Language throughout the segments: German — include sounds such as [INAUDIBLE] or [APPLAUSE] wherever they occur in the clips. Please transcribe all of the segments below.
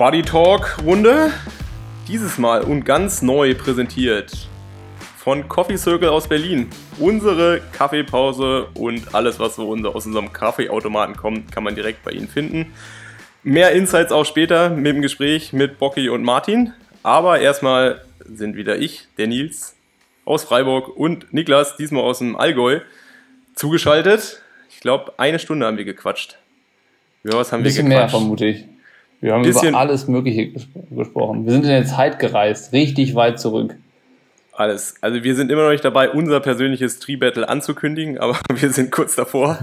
Buddy Talk Runde. Dieses Mal und ganz neu präsentiert von Coffee Circle aus Berlin. Unsere Kaffeepause und alles, was so aus unserem Kaffeeautomaten kommt, kann man direkt bei Ihnen finden. Mehr Insights auch später mit dem Gespräch mit Bocky und Martin. Aber erstmal sind wieder ich, der Nils aus Freiburg und Niklas, diesmal aus dem Allgäu, zugeschaltet. Ich glaube, eine Stunde haben wir gequatscht. Über was haben Ein bisschen wir gequatscht? mehr, vermute ich. Wir haben über alles Mögliche ges gesprochen. Wir sind in der Zeit gereist, richtig weit zurück. Alles. Also wir sind immer noch nicht dabei, unser persönliches Tree-Battle anzukündigen, aber [LAUGHS] wir sind kurz davor.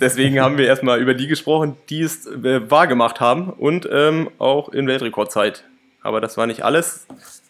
Deswegen haben wir erstmal über die gesprochen, die es äh, wahrgemacht haben und ähm, auch in Weltrekordzeit. Aber das war nicht alles,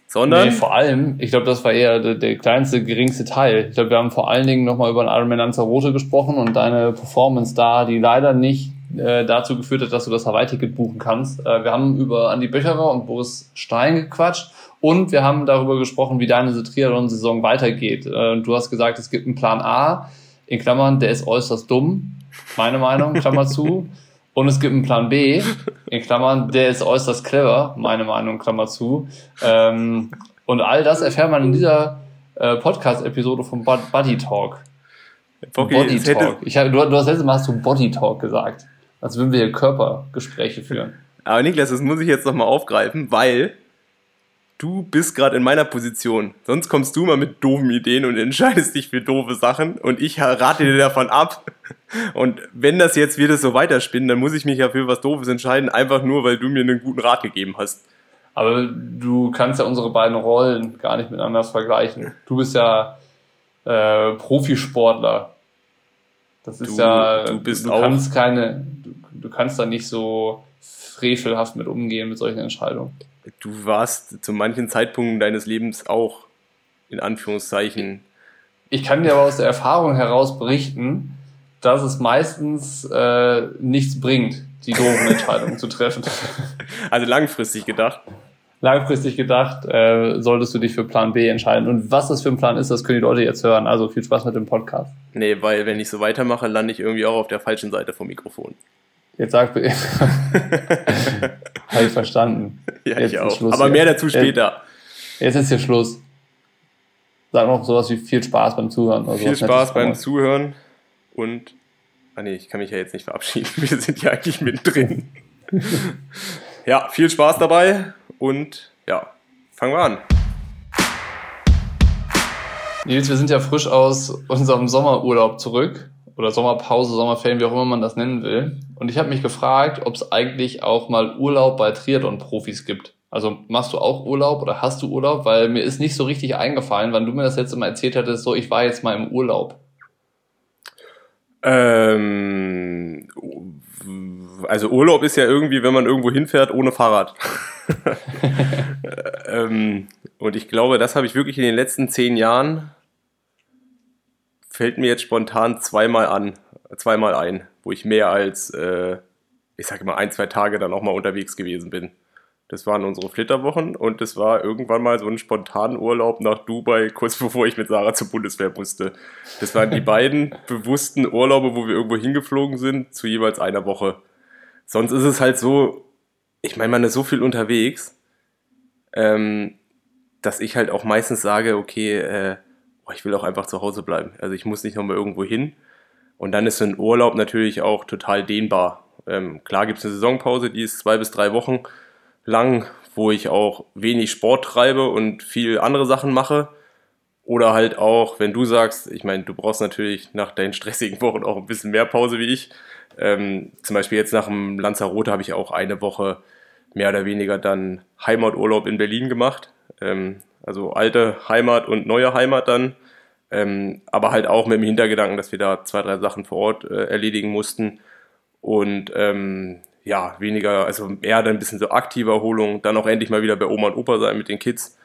sondern... Nee, vor allem, ich glaube, das war eher der, der, kleinste, geringste Teil. Ich glaube, wir haben vor allen Dingen nochmal über den Ironman Lanzarote gesprochen und deine Performance da, die leider nicht äh, dazu geführt hat, dass du das Hawaii-Ticket buchen kannst. Äh, wir haben über Andi Böcherer und Boris Stein gequatscht und wir haben darüber gesprochen, wie deine Triathlon-Saison weitergeht. Äh, du hast gesagt, es gibt einen Plan A, in Klammern, der ist äußerst dumm, meine Meinung, Klammer zu. [LAUGHS] Und es gibt einen Plan B, in Klammern, der ist äußerst clever, meine Meinung, Klammer zu. Ähm, und all das erfährt man in dieser äh, Podcast-Episode vom Buddy Talk. Okay, Body Talk. Ich, du, du hast letztes Mal hast du Body Talk gesagt als würden wir hier Körpergespräche führen. Aber Niklas, das muss ich jetzt nochmal aufgreifen, weil du bist gerade in meiner Position. Sonst kommst du mal mit doofen Ideen und entscheidest dich für doofe Sachen und ich rate dir davon ab. Und wenn das jetzt wieder so weiterspinnen, dann muss ich mich ja für was Doofes entscheiden, einfach nur, weil du mir einen guten Rat gegeben hast. Aber du kannst ja unsere beiden Rollen gar nicht miteinander vergleichen. Du bist ja äh, Profisportler das ist du, ja, du, bist du auch kannst keine, du, kannst da nicht so frevelhaft mit umgehen mit solchen Entscheidungen. Du warst zu manchen Zeitpunkten deines Lebens auch in Anführungszeichen. Ich kann dir aber aus der Erfahrung heraus berichten, dass es meistens äh, nichts bringt, die doofen Entscheidungen zu treffen. [LAUGHS] Also langfristig gedacht langfristig gedacht, äh, solltest du dich für Plan B entscheiden. Und was das für ein Plan ist, das können die Leute jetzt hören. Also viel Spaß mit dem Podcast. Nee, weil wenn ich so weitermache, lande ich irgendwie auch auf der falschen Seite vom Mikrofon. Jetzt sag [LAUGHS] Habe ich verstanden. Ja, jetzt ich auch. Schluss Aber mehr dazu später. Jetzt, ist hier Schluss. Sag noch sowas wie viel Spaß beim Zuhören. viel Spaß beim Zuhören und. Ah nee, ich kann mich ja jetzt nicht verabschieden. [LAUGHS] Wir sind ja eigentlich mittendrin. [LAUGHS] ja, viel Spaß dabei und ja, fangen wir an. Nils, wir sind ja frisch aus unserem Sommerurlaub zurück oder Sommerpause, Sommerferien, wie auch immer man das nennen will. Und ich habe mich gefragt, ob es eigentlich auch mal Urlaub bei Triathlon-Profis gibt. Also machst du auch Urlaub oder hast du Urlaub? Weil mir ist nicht so richtig eingefallen, wann du mir das letzte Mal erzählt hattest, so ich war jetzt mal im Urlaub. Ähm, also Urlaub ist ja irgendwie, wenn man irgendwo hinfährt ohne Fahrrad. [LAUGHS] [LAUGHS] ähm, und ich glaube, das habe ich wirklich in den letzten zehn Jahren, fällt mir jetzt spontan zweimal an, zweimal ein, wo ich mehr als, äh, ich sage mal, ein, zwei Tage dann auch mal unterwegs gewesen bin. Das waren unsere Flitterwochen und es war irgendwann mal so ein spontanen Urlaub nach Dubai, kurz bevor ich mit Sarah zur Bundeswehr musste. Das waren die [LAUGHS] beiden bewussten Urlaube, wo wir irgendwo hingeflogen sind, zu jeweils einer Woche. Sonst ist es halt so, ich meine, man ist so viel unterwegs, ähm, dass ich halt auch meistens sage, okay, äh, oh, ich will auch einfach zu Hause bleiben. Also ich muss nicht nochmal irgendwo hin. Und dann ist so ein Urlaub natürlich auch total dehnbar. Ähm, klar gibt es eine Saisonpause, die ist zwei bis drei Wochen lang, wo ich auch wenig Sport treibe und viel andere Sachen mache. Oder halt auch, wenn du sagst, ich meine, du brauchst natürlich nach deinen stressigen Wochen auch ein bisschen mehr Pause wie ich. Ähm, zum Beispiel jetzt nach dem Lanzarote habe ich auch eine Woche mehr oder weniger dann Heimaturlaub in Berlin gemacht. Ähm, also alte Heimat und neue Heimat dann. Ähm, aber halt auch mit dem Hintergedanken, dass wir da zwei, drei Sachen vor Ort äh, erledigen mussten. Und ähm, ja, weniger, also eher dann ein bisschen so aktive Erholung, dann auch endlich mal wieder bei Oma und Opa sein mit den Kids.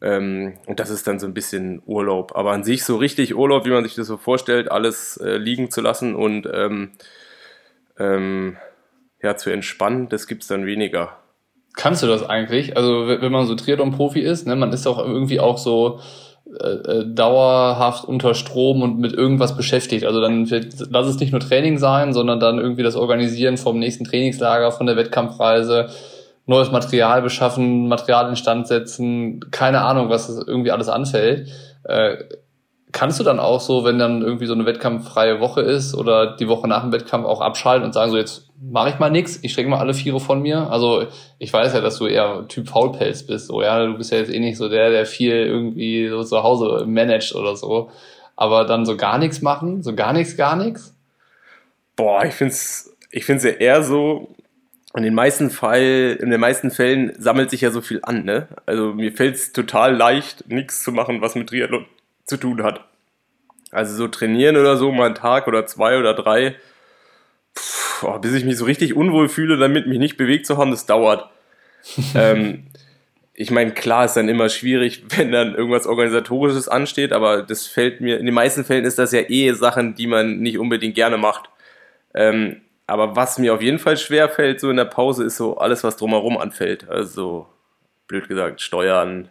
Ähm, und das ist dann so ein bisschen Urlaub. Aber an sich so richtig Urlaub, wie man sich das so vorstellt, alles äh, liegen zu lassen und ähm, ähm, ja, zu entspannen, das gibt es dann weniger. Kannst du das eigentlich? Also wenn man so Triathlon-Profi ist, ne, man ist doch irgendwie auch so äh, äh, dauerhaft unter Strom und mit irgendwas beschäftigt. Also dann lass es nicht nur Training sein, sondern dann irgendwie das Organisieren vom nächsten Trainingslager, von der Wettkampfreise. neues Material beschaffen, Material instand setzen, keine Ahnung, was irgendwie alles anfällt. Äh, kannst du dann auch so, wenn dann irgendwie so eine wettkampffreie Woche ist oder die Woche nach dem Wettkampf auch abschalten und sagen so, jetzt mache ich mal nix, ich strecke mal alle Viere von mir. Also ich weiß ja, dass du eher Typ Faulpelz bist, so ja, du bist ja jetzt eh nicht so der, der viel irgendwie so zu Hause managt oder so. Aber dann so gar nichts machen, so gar nichts, gar nichts? Boah, ich find's, ich find's ja eher so, in den meisten Fall, in den meisten Fällen sammelt sich ja so viel an, ne? Also mir fällt's total leicht, nichts zu machen, was mit Triathlon zu tun hat. Also so trainieren oder so, mal einen Tag oder zwei oder drei, pff, oh, bis ich mich so richtig unwohl fühle, damit mich nicht bewegt zu haben, das dauert. [LAUGHS] ähm, ich meine, klar ist dann immer schwierig, [LAUGHS] wenn dann irgendwas Organisatorisches ansteht, aber das fällt mir, in den meisten Fällen ist das ja eh Sachen, die man nicht unbedingt gerne macht. Ähm, aber was mir auf jeden Fall schwer fällt, so in der Pause, ist so alles, was drumherum anfällt. Also, blöd gesagt, Steuern,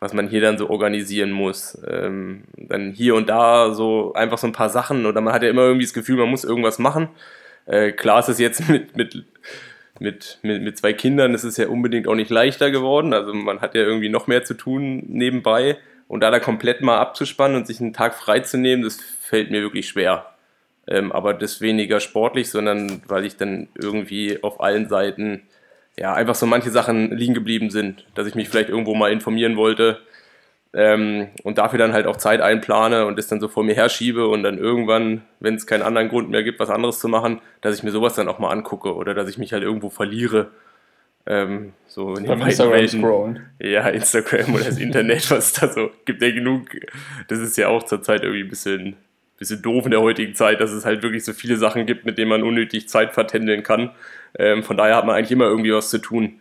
was man hier dann so organisieren muss. Ähm, dann hier und da so einfach so ein paar Sachen oder man hat ja immer irgendwie das Gefühl, man muss irgendwas machen. Äh, klar ist es jetzt [LAUGHS] mit, mit, mit, mit, mit zwei Kindern, ist es ja unbedingt auch nicht leichter geworden. Also man hat ja irgendwie noch mehr zu tun nebenbei. Und da da komplett mal abzuspannen und sich einen Tag freizunehmen, das fällt mir wirklich schwer. Ähm, aber das weniger sportlich, sondern weil ich dann irgendwie auf allen Seiten ja, einfach so manche Sachen liegen geblieben sind, dass ich mich vielleicht irgendwo mal informieren wollte ähm, und dafür dann halt auch Zeit einplane und das dann so vor mir herschiebe und dann irgendwann, wenn es keinen anderen Grund mehr gibt, was anderes zu machen, dass ich mir sowas dann auch mal angucke oder dass ich mich halt irgendwo verliere. Ähm, so in den Instagram scrollen. Ja, Instagram oder das Internet, [LAUGHS] was da so gibt ja genug. Das ist ja auch zurzeit irgendwie ein bisschen bisschen doof in der heutigen Zeit, dass es halt wirklich so viele Sachen gibt, mit denen man unnötig Zeit vertändeln kann. Ähm, von daher hat man eigentlich immer irgendwie was zu tun.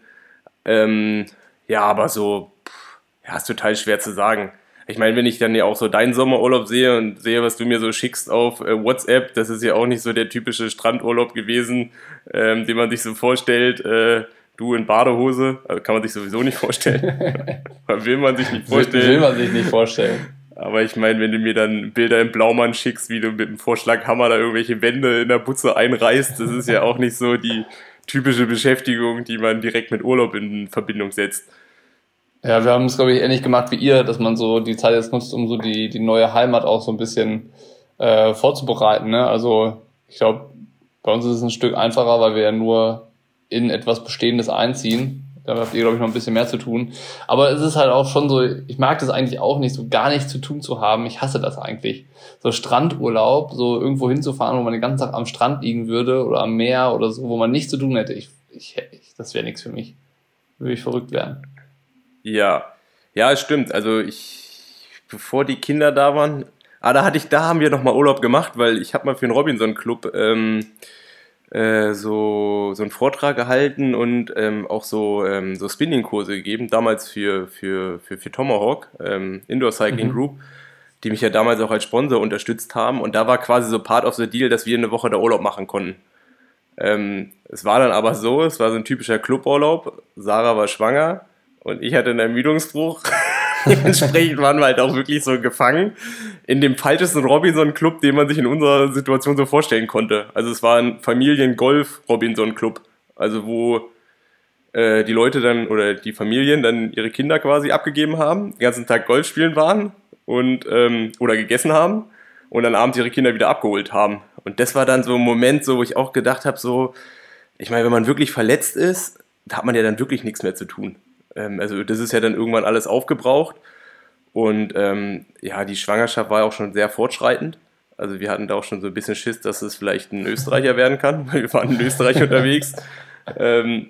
Ähm, ja, aber so, pff, ja, ist total schwer zu sagen. Ich meine, wenn ich dann ja auch so deinen Sommerurlaub sehe und sehe, was du mir so schickst auf äh, WhatsApp, das ist ja auch nicht so der typische Strandurlaub gewesen, ähm, den man sich so vorstellt. Äh, du in Badehose, also kann man sich sowieso nicht vorstellen. [LAUGHS] will man sich nicht vorstellen. Will man sich nicht vorstellen. Aber ich meine, wenn du mir dann Bilder im Blaumann schickst, wie du mit dem Vorschlaghammer da irgendwelche Wände in der Butze einreißt, das ist ja auch nicht so die typische Beschäftigung, die man direkt mit Urlaub in Verbindung setzt. Ja, wir haben es, glaube ich, ähnlich gemacht wie ihr, dass man so die Zeit jetzt nutzt, um so die, die neue Heimat auch so ein bisschen äh, vorzubereiten. Ne? Also ich glaube, bei uns ist es ein Stück einfacher, weil wir ja nur in etwas Bestehendes einziehen da habt ihr, glaube ich, noch ein bisschen mehr zu tun. Aber es ist halt auch schon so, ich mag das eigentlich auch nicht, so gar nichts zu tun zu haben. Ich hasse das eigentlich. So Strandurlaub, so irgendwo hinzufahren, wo man den ganzen Tag am Strand liegen würde oder am Meer oder so, wo man nichts zu tun hätte. Ich, ich, ich das wäre nichts für mich. Würde ich verrückt werden. Ja, ja, es stimmt. Also ich, bevor die Kinder da waren, ah, da hatte ich, da haben wir noch mal Urlaub gemacht, weil ich habe mal für den Robinson Club ähm, äh, so, so einen Vortrag gehalten und ähm, auch so, ähm, so Spinning-Kurse gegeben, damals für, für, für, für Tomahawk, ähm, Indoor Cycling mhm. Group, die mich ja damals auch als Sponsor unterstützt haben. Und da war quasi so Part of the Deal, dass wir eine Woche da Urlaub machen konnten. Ähm, es war dann aber so, es war so ein typischer Cluburlaub. Sarah war schwanger und ich hatte einen Ermüdungsbruch. [LAUGHS] [LAUGHS] Dementsprechend waren wir halt auch wirklich so gefangen in dem falschesten Robinson-Club, den man sich in unserer Situation so vorstellen konnte. Also es war ein Familien-Golf-Robinson-Club. Also wo äh, die Leute dann oder die Familien dann ihre Kinder quasi abgegeben haben, den ganzen Tag Golf spielen waren und ähm, oder gegessen haben und dann abends ihre Kinder wieder abgeholt haben. Und das war dann so ein Moment, so wo ich auch gedacht habe, so, ich meine, wenn man wirklich verletzt ist, da hat man ja dann wirklich nichts mehr zu tun. Ähm, also das ist ja dann irgendwann alles aufgebraucht. Und ähm, ja, die Schwangerschaft war auch schon sehr fortschreitend. Also wir hatten da auch schon so ein bisschen Schiss, dass es vielleicht ein Österreicher werden kann, [LAUGHS] weil wir waren in Österreich unterwegs. Ähm,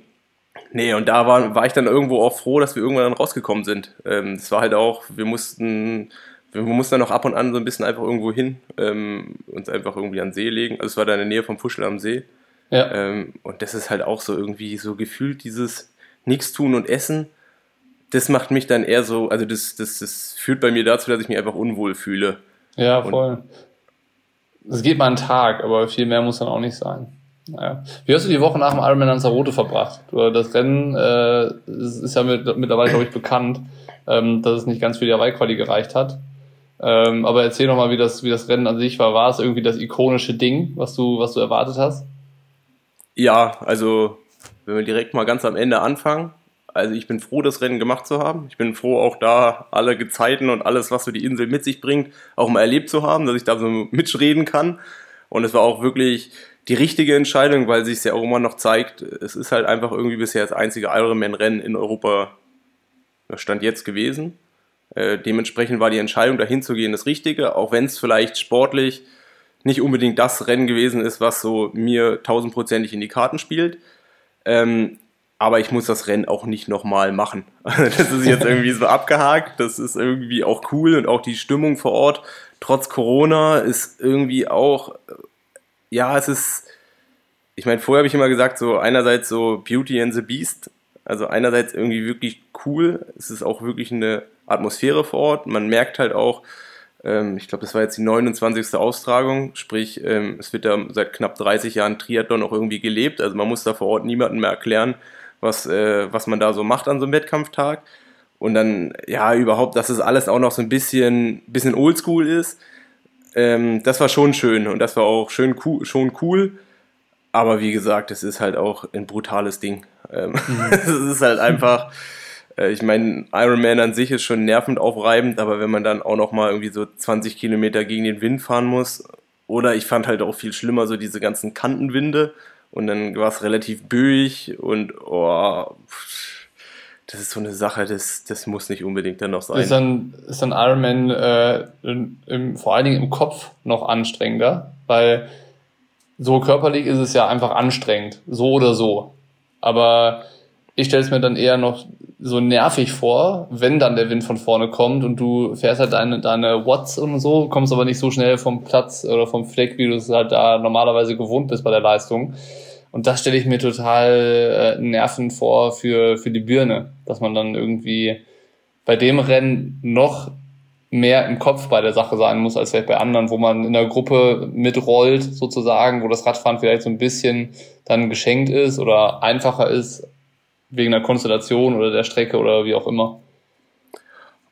nee, und da war, war ich dann irgendwo auch froh, dass wir irgendwann dann rausgekommen sind. Ähm, es war halt auch, wir mussten, wir mussten dann auch ab und an so ein bisschen einfach irgendwo hin, ähm, uns einfach irgendwie an den See legen. Also es war da in der Nähe vom Puschel am See. Ja. Ähm, und das ist halt auch so irgendwie so gefühlt dieses Nichts tun und Essen das macht mich dann eher so, also das, das, das führt bei mir dazu, dass ich mich einfach unwohl fühle. Ja, voll. Es geht mal einen Tag, aber viel mehr muss dann auch nicht sein. Naja. Wie hast du die Woche nach dem Ironman Lanzarote verbracht? Das Rennen äh, ist ja mit, mittlerweile, glaube ich, bekannt, ähm, dass es nicht ganz für die Hawaii-Quali gereicht hat. Ähm, aber erzähl noch mal, wie das, wie das Rennen an sich war. War es irgendwie das ikonische Ding, was du, was du erwartet hast? Ja, also wenn wir direkt mal ganz am Ende anfangen. Also ich bin froh, das Rennen gemacht zu haben. Ich bin froh, auch da alle Gezeiten und alles, was so die Insel mit sich bringt, auch mal erlebt zu haben, dass ich da so mitreden kann. Und es war auch wirklich die richtige Entscheidung, weil sich ja auch immer noch zeigt, es ist halt einfach irgendwie bisher das einzige Ironman-Rennen in Europa Stand jetzt gewesen. Äh, dementsprechend war die Entscheidung, dahin zu gehen, das Richtige, auch wenn es vielleicht sportlich nicht unbedingt das Rennen gewesen ist, was so mir tausendprozentig in die Karten spielt. Ähm, aber ich muss das Rennen auch nicht nochmal machen. [LAUGHS] das ist jetzt irgendwie so abgehakt. Das ist irgendwie auch cool und auch die Stimmung vor Ort, trotz Corona, ist irgendwie auch, ja, es ist, ich meine, vorher habe ich immer gesagt, so einerseits so Beauty and the Beast. Also einerseits irgendwie wirklich cool. Es ist auch wirklich eine Atmosphäre vor Ort. Man merkt halt auch, ähm, ich glaube, das war jetzt die 29. Austragung, sprich, ähm, es wird da seit knapp 30 Jahren Triathlon auch irgendwie gelebt. Also man muss da vor Ort niemandem mehr erklären, was, äh, was man da so macht an so einem Wettkampftag. Und dann, ja, überhaupt, dass es alles auch noch so ein bisschen, bisschen oldschool ist. Ähm, das war schon schön und das war auch schön cool, schon cool. Aber wie gesagt, es ist halt auch ein brutales Ding. Ähm, mhm. [LAUGHS] es ist halt einfach, äh, ich meine, Ironman an sich ist schon nervend aufreibend, aber wenn man dann auch noch mal irgendwie so 20 Kilometer gegen den Wind fahren muss, oder ich fand halt auch viel schlimmer so diese ganzen Kantenwinde und dann war es relativ böig und oh, das ist so eine Sache, das, das muss nicht unbedingt dann noch sein. Ist dann, ist dann Ironman äh, im, vor allen Dingen im Kopf noch anstrengender, weil so körperlich ist es ja einfach anstrengend, so oder so. Aber ich stelle es mir dann eher noch so nervig vor, wenn dann der Wind von vorne kommt und du fährst halt deine, deine Watts und so, kommst aber nicht so schnell vom Platz oder vom Fleck, wie du es halt da normalerweise gewohnt bist bei der Leistung. Und das stelle ich mir total äh, nervend vor für, für die Birne, dass man dann irgendwie bei dem Rennen noch mehr im Kopf bei der Sache sein muss, als vielleicht bei anderen, wo man in der Gruppe mitrollt sozusagen, wo das Radfahren vielleicht so ein bisschen dann geschenkt ist oder einfacher ist, wegen der Konstellation oder der Strecke oder wie auch immer?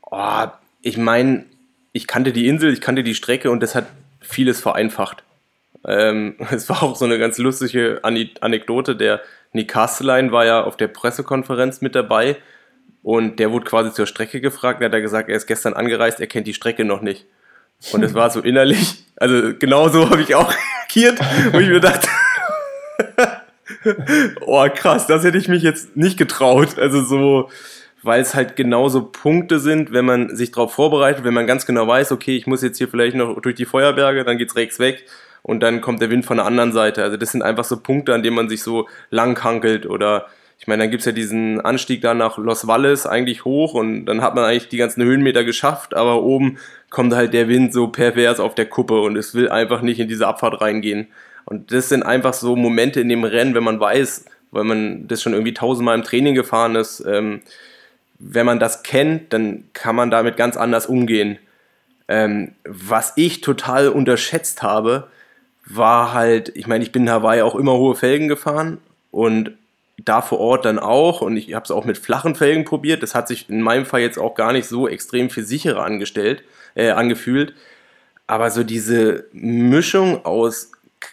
Oh, ich meine, ich kannte die Insel, ich kannte die Strecke und das hat vieles vereinfacht. Ähm, [LAUGHS] es war auch so eine ganz lustige Anekdote. Der Nick Castelein war ja auf der Pressekonferenz mit dabei und der wurde quasi zur Strecke gefragt. Er hat gesagt, er ist gestern angereist, er kennt die Strecke noch nicht. Und es war so innerlich, also genau so [LAUGHS] habe ich auch reagiert, wo ich mir dachte, [LAUGHS] oh, krass, das hätte ich mich jetzt nicht getraut. Also so, weil es halt genauso Punkte sind, wenn man sich darauf vorbereitet, wenn man ganz genau weiß, okay, ich muss jetzt hier vielleicht noch durch die Feuerberge, dann geht's rechts weg und dann kommt der Wind von der anderen Seite. Also das sind einfach so Punkte, an denen man sich so langhankelt oder ich meine, dann gibt's ja diesen Anstieg da nach Los Valles eigentlich hoch und dann hat man eigentlich die ganzen Höhenmeter geschafft, aber oben kommt halt der Wind so pervers auf der Kuppe und es will einfach nicht in diese Abfahrt reingehen. Und das sind einfach so Momente in dem Rennen, wenn man weiß, weil man das schon irgendwie tausendmal im Training gefahren ist, ähm, wenn man das kennt, dann kann man damit ganz anders umgehen. Ähm, was ich total unterschätzt habe, war halt, ich meine, ich bin in Hawaii auch immer hohe Felgen gefahren und da vor Ort dann auch und ich habe es auch mit flachen Felgen probiert. Das hat sich in meinem Fall jetzt auch gar nicht so extrem viel sicherer angestellt, äh, angefühlt. Aber so diese Mischung aus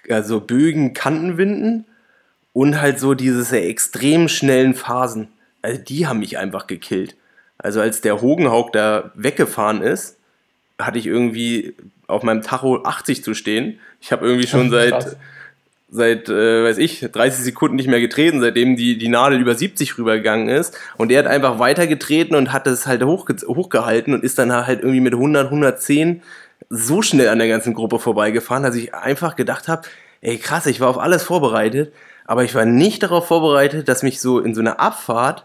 also Bögen, Kantenwinden und halt so diese extrem schnellen Phasen. Also die haben mich einfach gekillt. Also als der Hogenhaug da weggefahren ist, hatte ich irgendwie auf meinem Tacho 80 zu stehen. Ich habe irgendwie schon [LAUGHS] seit, seit äh, weiß ich, 30 Sekunden nicht mehr getreten, seitdem die, die Nadel über 70 rübergegangen ist. Und er hat einfach weitergetreten und hat es halt hochge hochgehalten und ist dann halt irgendwie mit 100, 110 so schnell an der ganzen Gruppe vorbeigefahren, dass ich einfach gedacht habe, ey krass, ich war auf alles vorbereitet, aber ich war nicht darauf vorbereitet, dass mich so in so einer Abfahrt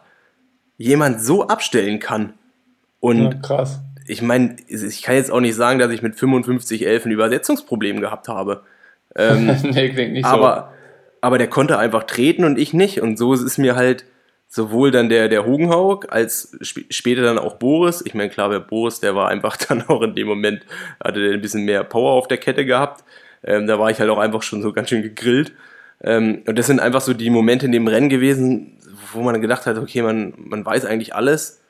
jemand so abstellen kann. Und ja, krass. ich meine, ich kann jetzt auch nicht sagen, dass ich mit 55 11 ein Übersetzungsproblem gehabt habe. Ähm, [LAUGHS] nee, klingt nicht aber, so. aber der konnte einfach treten und ich nicht. Und so ist es mir halt sowohl dann der, der Hugenhaug als sp später dann auch Boris. Ich meine, klar, der Boris, der war einfach [LAUGHS] dann auch in dem Moment, hatte der ein bisschen mehr Power auf der Kette gehabt. Ähm, da war ich halt auch einfach schon so ganz schön gegrillt. Ähm, und das sind einfach so die Momente in dem Rennen gewesen, wo man gedacht hat, okay, man, man weiß eigentlich alles.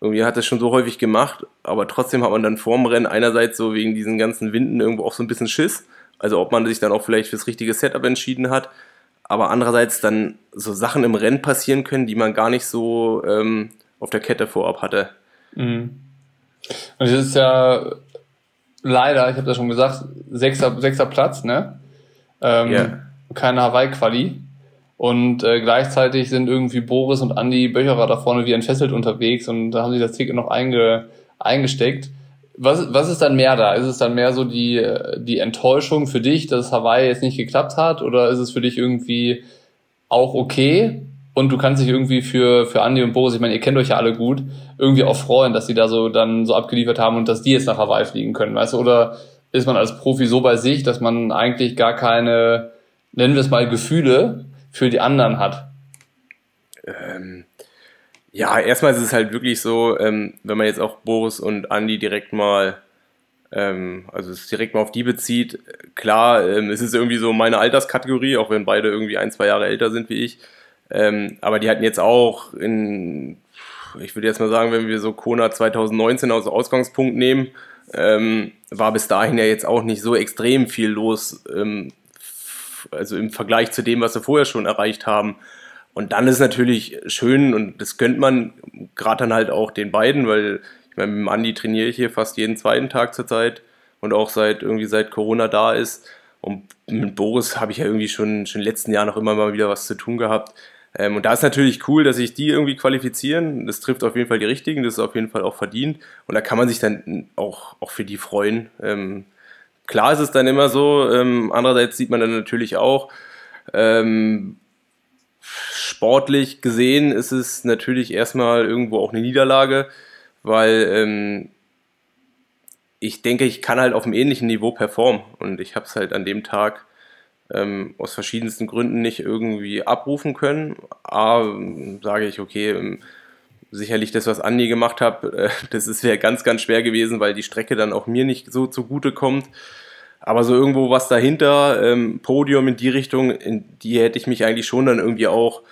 Irgendwie hat das schon so häufig gemacht, aber trotzdem hat man dann vorm Rennen einerseits so wegen diesen ganzen Winden irgendwo auch so ein bisschen Schiss. Also ob man sich dann auch vielleicht fürs richtige Setup entschieden hat. Aber andererseits dann so Sachen im Rennen passieren können, die man gar nicht so ähm, auf der Kette vorab hatte. Mhm. Und es ist ja leider, ich habe das schon gesagt, sechster, sechster Platz, ne? Ähm, yeah. Keine Hawaii-Quali. Und äh, gleichzeitig sind irgendwie Boris und Andy Böcherer da vorne wie entfesselt unterwegs und da haben sie das Ticket noch einge, eingesteckt. Was, was ist dann mehr da? Ist es dann mehr so die, die Enttäuschung für dich, dass Hawaii jetzt nicht geklappt hat? Oder ist es für dich irgendwie auch okay? Und du kannst dich irgendwie für, für Andy und Boris, ich meine, ihr kennt euch ja alle gut, irgendwie auch freuen, dass die da so dann so abgeliefert haben und dass die jetzt nach Hawaii fliegen können, weißt du? Oder ist man als Profi so bei sich, dass man eigentlich gar keine, nennen wir es mal, Gefühle für die anderen hat? Ähm, ja, erstmal ist es halt wirklich so, ähm, wenn man jetzt auch Boris und Andy direkt mal, ähm, also es direkt mal auf die bezieht, klar, ähm, es ist irgendwie so meine Alterskategorie, auch wenn beide irgendwie ein, zwei Jahre älter sind wie ich. Ähm, aber die hatten jetzt auch in, ich würde jetzt mal sagen, wenn wir so Kona 2019 als Ausgangspunkt nehmen, ähm, war bis dahin ja jetzt auch nicht so extrem viel los, ähm, also im Vergleich zu dem, was sie vorher schon erreicht haben. Und dann ist natürlich schön und das gönnt man gerade dann halt auch den beiden, weil ich meine, mit dem Andi trainiere ich hier fast jeden zweiten Tag zurzeit und auch seit irgendwie seit Corona da ist. Und mit Boris habe ich ja irgendwie schon, schon in letzten Jahren noch immer mal wieder was zu tun gehabt. Ähm, und da ist natürlich cool, dass sich die irgendwie qualifizieren. Das trifft auf jeden Fall die richtigen, das ist auf jeden Fall auch verdient. Und da kann man sich dann auch, auch für die freuen. Ähm, klar ist es dann immer so, ähm, andererseits sieht man dann natürlich auch, ähm, sportlich gesehen ist es natürlich erstmal irgendwo auch eine Niederlage, weil ähm, ich denke, ich kann halt auf einem ähnlichen Niveau performen und ich habe es halt an dem Tag ähm, aus verschiedensten Gründen nicht irgendwie abrufen können. A, sage ich, okay, ähm, sicherlich das, was Andi gemacht hat, [LAUGHS] äh, das wäre ganz, ganz schwer gewesen, weil die Strecke dann auch mir nicht so zugute kommt. Aber so irgendwo was dahinter, ähm, Podium in die Richtung, in die hätte ich mich eigentlich schon dann irgendwie auch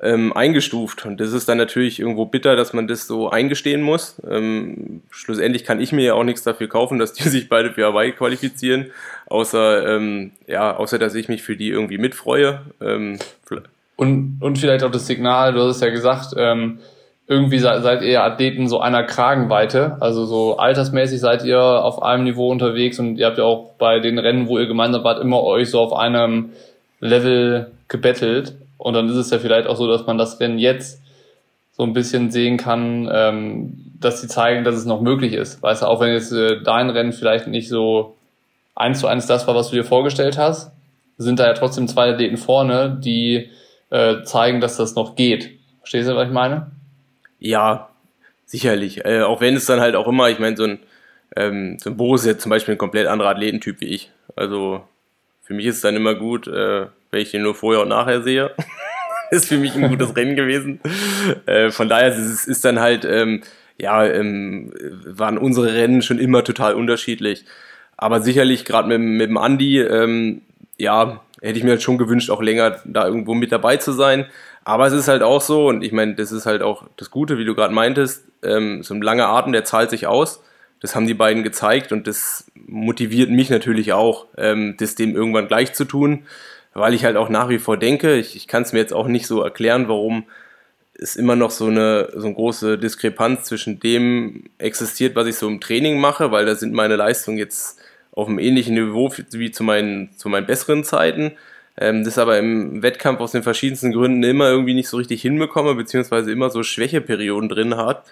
ähm, eingestuft. Und das ist dann natürlich irgendwo bitter, dass man das so eingestehen muss. Ähm, schlussendlich kann ich mir ja auch nichts dafür kaufen, dass die [LAUGHS] sich beide für Hawaii qualifizieren, außer, ähm, ja, außer dass ich mich für die irgendwie mitfreue. Ähm, und, und vielleicht auch das Signal, du hast es ja gesagt, ähm, irgendwie seid, seid ihr Athleten so einer Kragenweite, also so altersmäßig seid ihr auf einem Niveau unterwegs und ihr habt ja auch bei den Rennen, wo ihr gemeinsam wart, immer euch so auf einem Level gebettelt. Und dann ist es ja vielleicht auch so, dass man das Rennen jetzt so ein bisschen sehen kann, ähm, dass sie zeigen, dass es noch möglich ist. Weißt du, auch wenn jetzt äh, dein Rennen vielleicht nicht so eins zu eins das war, was du dir vorgestellt hast, sind da ja trotzdem zwei Athleten vorne, die äh, zeigen, dass das noch geht. Verstehst du, was ich meine? Ja, sicherlich. Äh, auch wenn es dann halt auch immer, ich meine, so ein, ähm, so ein Boris ist jetzt zum Beispiel ein komplett anderer Athletentyp wie ich. Also für mich ist es dann immer gut, äh, wenn ich den nur vorher und nachher sehe. [LAUGHS] ist für mich ein gutes Rennen gewesen. Äh, von daher ist es ist dann halt, ähm, ja, ähm, waren unsere Rennen schon immer total unterschiedlich. Aber sicherlich gerade mit, mit dem Andi, ähm, ja, hätte ich mir halt schon gewünscht, auch länger da irgendwo mit dabei zu sein. Aber es ist halt auch so, und ich meine, das ist halt auch das Gute, wie du gerade meintest, ähm, so ein langer Atem, der zahlt sich aus. Das haben die beiden gezeigt und das motiviert mich natürlich auch, ähm, das dem irgendwann gleich zu tun, weil ich halt auch nach wie vor denke, ich, ich kann es mir jetzt auch nicht so erklären, warum es immer noch so eine, so eine große Diskrepanz zwischen dem existiert, was ich so im Training mache, weil da sind meine Leistungen jetzt auf einem ähnlichen Niveau wie zu meinen, zu meinen besseren Zeiten ähm, das aber im Wettkampf aus den verschiedensten Gründen immer irgendwie nicht so richtig hinbekomme, beziehungsweise immer so Schwächeperioden drin hat,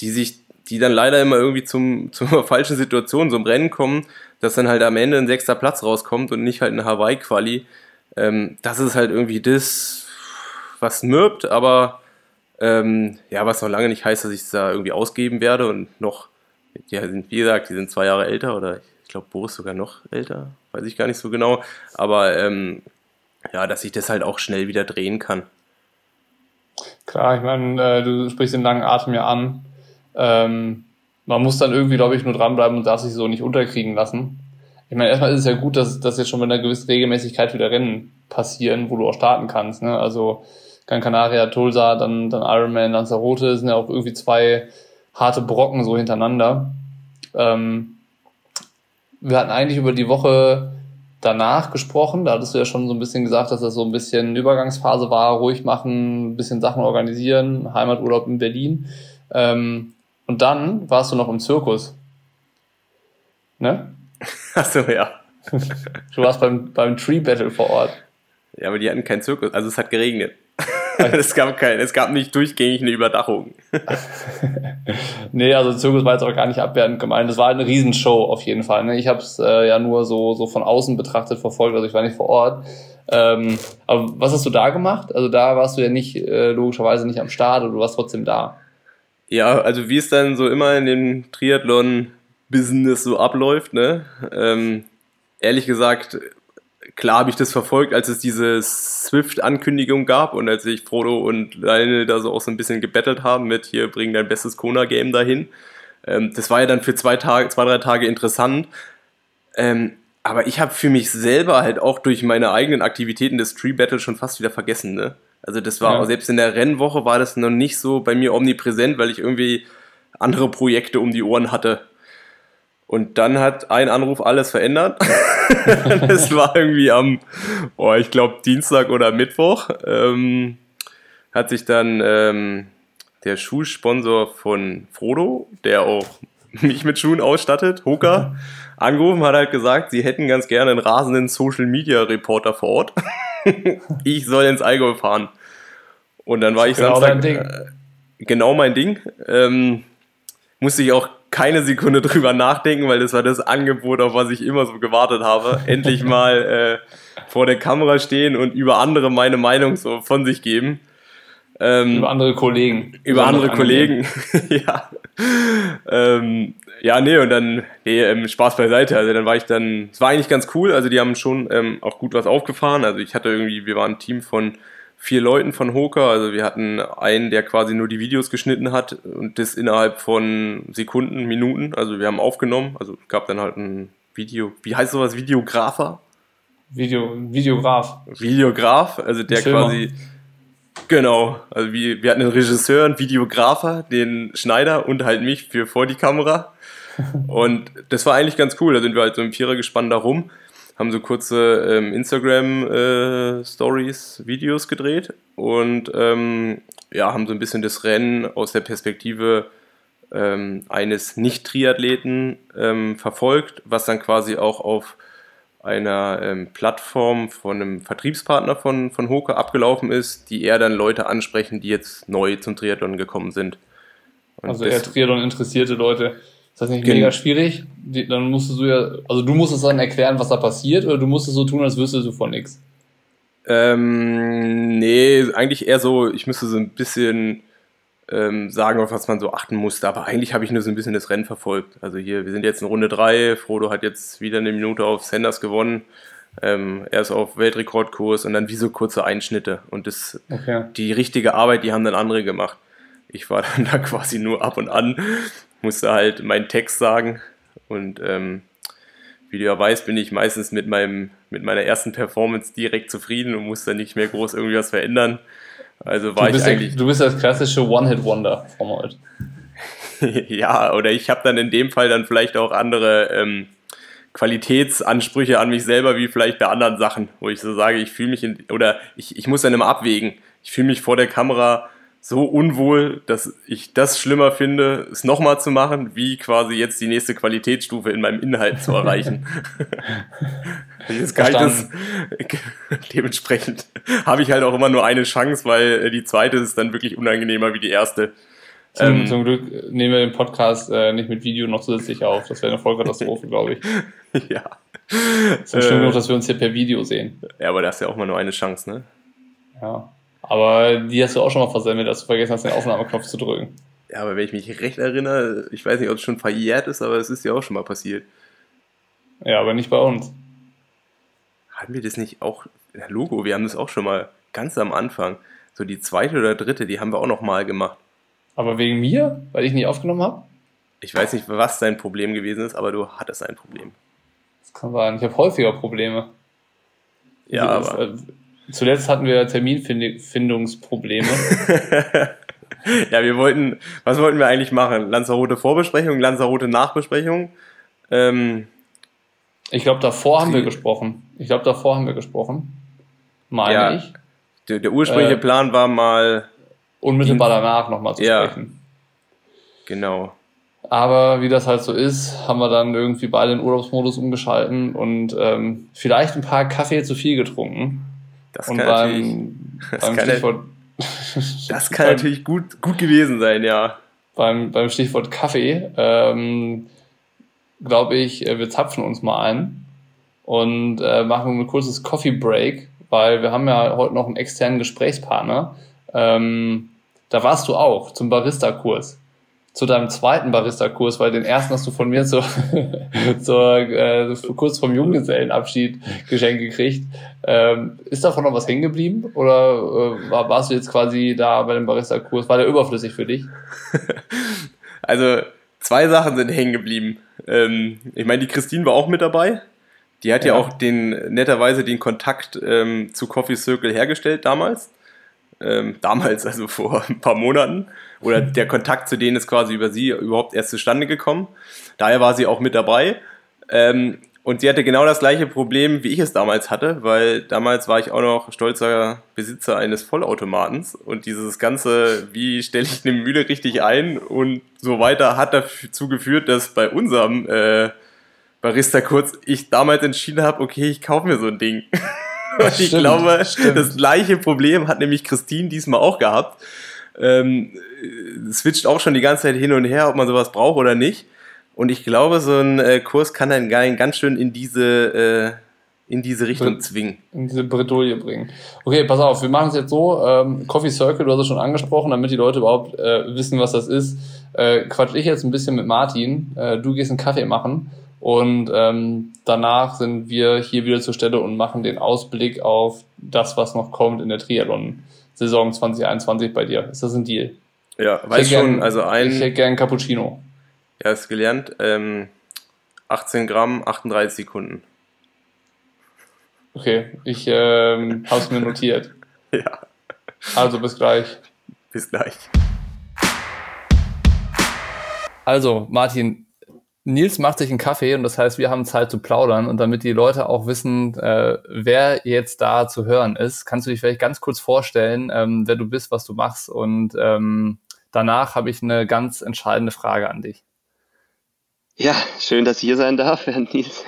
die sich, die dann leider immer irgendwie zum, [LAUGHS] zur falschen Situation, so im Rennen kommen, dass dann halt am Ende ein sechster Platz rauskommt und nicht halt eine Hawaii-Quali. Ähm, das ist halt irgendwie das, was mürbt, aber ähm, ja, was noch lange nicht heißt, dass ich es da irgendwie ausgeben werde und noch, ja, sind, wie gesagt, die sind zwei Jahre älter oder ich glaube, Boris sogar noch älter, weiß ich gar nicht so genau. Aber ähm, ja, dass ich das halt auch schnell wieder drehen kann. Klar, ich meine, äh, du sprichst den langen Atem ja an. Ähm, man muss dann irgendwie, glaube ich, nur dranbleiben und darf sich so nicht unterkriegen lassen. Ich meine, erstmal ist es ja gut, dass, dass jetzt schon mit einer gewissen Regelmäßigkeit wieder Rennen passieren, wo du auch starten kannst. Ne? Also Gran Canaria, Tulsa, dann, dann Ironman, Lanzarote sind ja auch irgendwie zwei harte Brocken so hintereinander. Ähm, wir hatten eigentlich über die Woche danach gesprochen. Da hattest du ja schon so ein bisschen gesagt, dass das so ein bisschen Übergangsphase war, ruhig machen, ein bisschen Sachen organisieren, Heimaturlaub in Berlin. Ähm, und dann warst du noch im Zirkus. Ne? Achso, ja. [LAUGHS] Du warst beim, beim Tree Battle vor Ort. Ja, aber die hatten keinen Zirkus, also es hat geregnet. [LAUGHS] es, gab kein, es gab nicht durchgängig eine Überdachung. [LAUGHS] nee, also Zirkus war jetzt auch gar nicht abwertend gemeint. Das war halt eine Riesenshow auf jeden Fall. Ne? Ich habe es äh, ja nur so, so von außen betrachtet verfolgt, also ich war nicht vor Ort. Ähm, aber was hast du da gemacht? Also da warst du ja nicht, äh, logischerweise nicht am Start, aber du warst trotzdem da. Ja, also wie es dann so immer in dem Triathlon-Business so abläuft, ne? Ähm, ehrlich gesagt, klar habe ich das verfolgt, als es diese Swift-Ankündigung gab und als sich Frodo und Lionel da so auch so ein bisschen gebettelt haben mit hier bring dein bestes Kona-Game dahin. Ähm, das war ja dann für zwei, Tage, zwei drei Tage interessant. Ähm, aber ich habe für mich selber halt auch durch meine eigenen Aktivitäten das Tree Battle schon fast wieder vergessen. Ne? Also das war ja. selbst in der Rennwoche war das noch nicht so bei mir omnipräsent, weil ich irgendwie andere Projekte um die Ohren hatte. Und dann hat ein Anruf alles verändert. [LAUGHS] das war irgendwie am, oh, ich glaube, Dienstag oder Mittwoch. Ähm, hat sich dann ähm, der Schuhsponsor von Frodo, der auch mich mit Schuhen ausstattet, Hoka, angerufen, hat halt gesagt, sie hätten ganz gerne einen rasenden Social Media Reporter vor Ort. [LAUGHS] ich soll ins Allgäu fahren. Und dann war ich genau Samstag. Äh, genau mein Ding. Ähm, musste ich auch keine Sekunde drüber nachdenken, weil das war das Angebot, auf was ich immer so gewartet habe. Endlich mal äh, vor der Kamera stehen und über andere meine Meinung so von sich geben. Ähm, über andere Kollegen. Über andere Kollegen, [LAUGHS] ja. Ähm, ja, nee, und dann, nee, ähm, Spaß beiseite. Also dann war ich dann, es war eigentlich ganz cool. Also die haben schon ähm, auch gut was aufgefahren. Also ich hatte irgendwie, wir waren ein Team von vier Leuten von Hoka. Also wir hatten einen, der quasi nur die Videos geschnitten hat und das innerhalb von Sekunden, Minuten. Also wir haben aufgenommen. Also es gab dann halt ein Video, wie heißt sowas, Videografer? Video, Videograf. Videograf, also der quasi, genau, also wie, wir hatten einen Regisseur, einen Videografer, den Schneider und halt mich für vor die Kamera. [LAUGHS] Und das war eigentlich ganz cool. Da sind wir halt so im Vierer gespannt da rum haben so kurze ähm, Instagram-Stories, äh, Videos gedreht und ähm, ja, haben so ein bisschen das Rennen aus der Perspektive ähm, eines Nicht-Triathleten ähm, verfolgt, was dann quasi auch auf einer ähm, Plattform von einem Vertriebspartner von, von Hoke abgelaufen ist, die eher dann Leute ansprechen, die jetzt neu zum Triathlon gekommen sind. Und also eher Triathlon interessierte Leute. Ist das nicht Gen mega schwierig? Dann musstest du ja, also du musstest dann erklären, was da passiert, oder du musstest so tun, als wüsstest du von nichts? Ähm, nee, eigentlich eher so, ich müsste so ein bisschen ähm, sagen, auf was man so achten musste, aber eigentlich habe ich nur so ein bisschen das Rennen verfolgt. Also hier, wir sind jetzt in Runde 3, Frodo hat jetzt wieder eine Minute auf Sanders gewonnen. Ähm, er ist auf Weltrekordkurs und dann wie so kurze Einschnitte. Und das, okay. die richtige Arbeit, die haben dann andere gemacht. Ich war [LAUGHS] dann da quasi nur ab und an musste halt meinen Text sagen und ähm, wie du ja weißt, bin ich meistens mit, meinem, mit meiner ersten Performance direkt zufrieden und muss dann nicht mehr groß irgendwie was verändern. Also war ich eigentlich. du bist das klassische One-Hit-Wonder vom heute. [LAUGHS] ja, oder ich habe dann in dem Fall dann vielleicht auch andere ähm, Qualitätsansprüche an mich selber, wie vielleicht bei anderen Sachen, wo ich so sage, ich fühle mich in, oder ich, ich muss dann immer abwägen. Ich fühle mich vor der Kamera so unwohl, dass ich das schlimmer finde, es nochmal zu machen, wie quasi jetzt die nächste Qualitätsstufe in meinem Inhalt zu erreichen. [LAUGHS] das das, [LAUGHS] dementsprechend habe ich halt auch immer nur eine Chance, weil äh, die zweite ist dann wirklich unangenehmer wie die erste. Zum, ähm, zum Glück nehmen wir den Podcast äh, nicht mit Video noch zusätzlich auf. Das wäre eine Vollkatastrophe, [LAUGHS] glaube ich. ja. Es ist schön äh, genug, dass wir uns hier per Video sehen. Ja, aber da hast ja auch mal nur eine Chance, ne? Ja. Aber die hast du auch schon mal versemmelt, dass du vergessen hast, den Aufnahmeknopf zu drücken. Ja, aber wenn ich mich recht erinnere, ich weiß nicht, ob es schon verjährt ist, aber es ist ja auch schon mal passiert. Ja, aber nicht bei uns. Hatten wir das nicht auch, Logo, wir haben das auch schon mal ganz am Anfang, so die zweite oder dritte, die haben wir auch noch mal gemacht. Aber wegen mir? Weil ich nicht aufgenommen habe? Ich weiß nicht, was dein Problem gewesen ist, aber du hattest ein Problem. Das kann sein. Ich habe häufiger Probleme. Ja, aber... Äh, Zuletzt hatten wir Terminfindungsprobleme. [LAUGHS] ja, wir wollten, was wollten wir eigentlich machen? Lanzarote Vorbesprechung, Lanzarote Nachbesprechung. Ähm, Ich glaube, davor haben wir gesprochen. Ich glaube, davor haben wir gesprochen. Meine ja, ich. Der, der ursprüngliche äh, Plan war mal. Unmittelbar danach nochmal zu ja, sprechen. Genau. Aber wie das halt so ist, haben wir dann irgendwie beide den Urlaubsmodus umgeschalten und ähm, vielleicht ein paar Kaffee zu viel getrunken. Das und kann beim, das beim kann Stichwort. Das kann natürlich gut, gut gewesen sein, ja. Beim, beim Stichwort Kaffee, ähm, glaube ich, äh, wir zapfen uns mal ein und äh, machen ein kurzes Coffee Break, weil wir haben ja heute noch einen externen Gesprächspartner. Ähm, da warst du auch zum Barista-Kurs zu deinem zweiten Barista-Kurs, weil den ersten hast du von mir zur, [LAUGHS] zur, äh, kurz vom Junggesellenabschied geschenkt gekriegt. Ähm, ist davon noch was hängen geblieben oder äh, war, warst du jetzt quasi da bei dem Barista-Kurs? War der überflüssig für dich? [LAUGHS] Also zwei Sachen sind hängen geblieben. Ähm, ich meine, die Christine war auch mit dabei. Die hat ja, ja auch den netterweise den Kontakt ähm, zu Coffee Circle hergestellt damals. Ähm, damals, also vor ein paar Monaten oder der Kontakt zu denen ist quasi über sie überhaupt erst zustande gekommen. Daher war sie auch mit dabei. Ähm, und sie hatte genau das gleiche Problem, wie ich es damals hatte, weil damals war ich auch noch stolzer Besitzer eines Vollautomatens und dieses ganze, wie stelle ich eine Mühle richtig ein und so weiter, hat dazu geführt, dass bei unserem äh, Barista kurz ich damals entschieden habe, okay, ich kaufe mir so ein Ding. [LAUGHS] und ich glaube, stimmt. das gleiche Problem hat nämlich Christine diesmal auch gehabt ähm, switcht auch schon die ganze Zeit hin und her, ob man sowas braucht oder nicht. Und ich glaube, so ein äh, Kurs kann einen ganz schön in diese, äh, in diese Richtung Bre zwingen. In diese Bredouille bringen. Okay, pass auf, wir machen es jetzt so. Ähm, Coffee Circle, du hast es schon angesprochen, damit die Leute überhaupt äh, wissen, was das ist. Äh, quatsch ich jetzt ein bisschen mit Martin. Äh, du gehst einen Kaffee machen. Und ähm, danach sind wir hier wieder zur Stelle und machen den Ausblick auf das, was noch kommt in der Triathlon. Saison 2021 bei dir. Ist das ein Deal? Ja, weiß schon, gern, also ein. Ich hätte gern Cappuccino. Ja, ist gelernt. Ähm, 18 Gramm, 38 Sekunden. Okay, ich ähm, habe es mir notiert. [LAUGHS] ja. Also bis gleich. Bis gleich. Also, Martin, Nils macht sich einen Kaffee und das heißt, wir haben Zeit zu plaudern und damit die Leute auch wissen, äh, wer jetzt da zu hören ist, kannst du dich vielleicht ganz kurz vorstellen, ähm, wer du bist, was du machst und ähm, danach habe ich eine ganz entscheidende Frage an dich. Ja, schön, dass ich hier sein darf, [LAUGHS] während Nils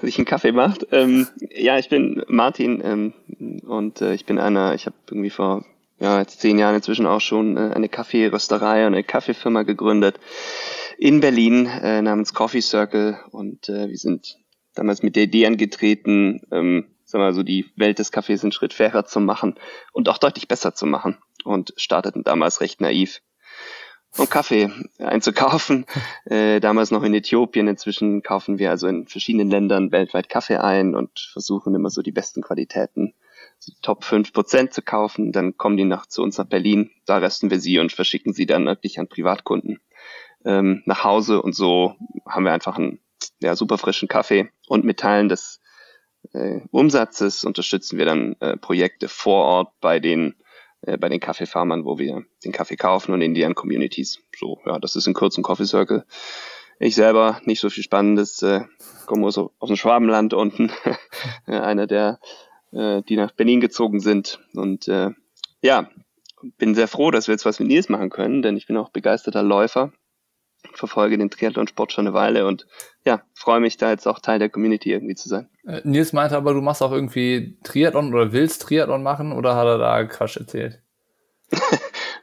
sich einen Kaffee macht. Ähm, ja, ich bin Martin ähm, und äh, ich bin einer, ich habe irgendwie vor ja, jetzt zehn Jahren inzwischen auch schon äh, eine Kaffeerösterei und eine Kaffeefirma gegründet in Berlin äh, namens Coffee Circle und äh, wir sind damals mit der Idee angetreten, ähm, sagen wir mal so die Welt des Kaffees einen Schritt fairer zu machen und auch deutlich besser zu machen und starteten damals recht naiv um Kaffee einzukaufen. [LAUGHS] Äh, damals noch in Äthiopien. Inzwischen kaufen wir also in verschiedenen Ländern weltweit Kaffee ein und versuchen immer so die besten Qualitäten, so die Top 5 Prozent zu kaufen. Dann kommen die nach, zu uns nach Berlin. Da rösten wir sie und verschicken sie dann wirklich an Privatkunden ähm, nach Hause und so haben wir einfach einen ja, super frischen Kaffee und mit Teilen des äh, Umsatzes unterstützen wir dann äh, Projekte vor Ort bei den äh, bei den Kaffeefarmern, wo wir den Kaffee kaufen und in deren Communities. So, ja, das ist in kurzem Coffee Circle. Ich selber nicht so viel Spannendes, äh, komme aus, aus dem Schwabenland unten, [LAUGHS] einer der, äh, die nach Berlin gezogen sind und äh, ja, bin sehr froh, dass wir jetzt was mit Nils machen können, denn ich bin auch begeisterter Läufer verfolge den Triathlon-Sport schon eine Weile und ja, freue mich da jetzt auch Teil der Community irgendwie zu sein. Äh, Nils meinte aber, du machst auch irgendwie Triathlon oder willst Triathlon machen oder hat er da Quatsch erzählt? [LAUGHS]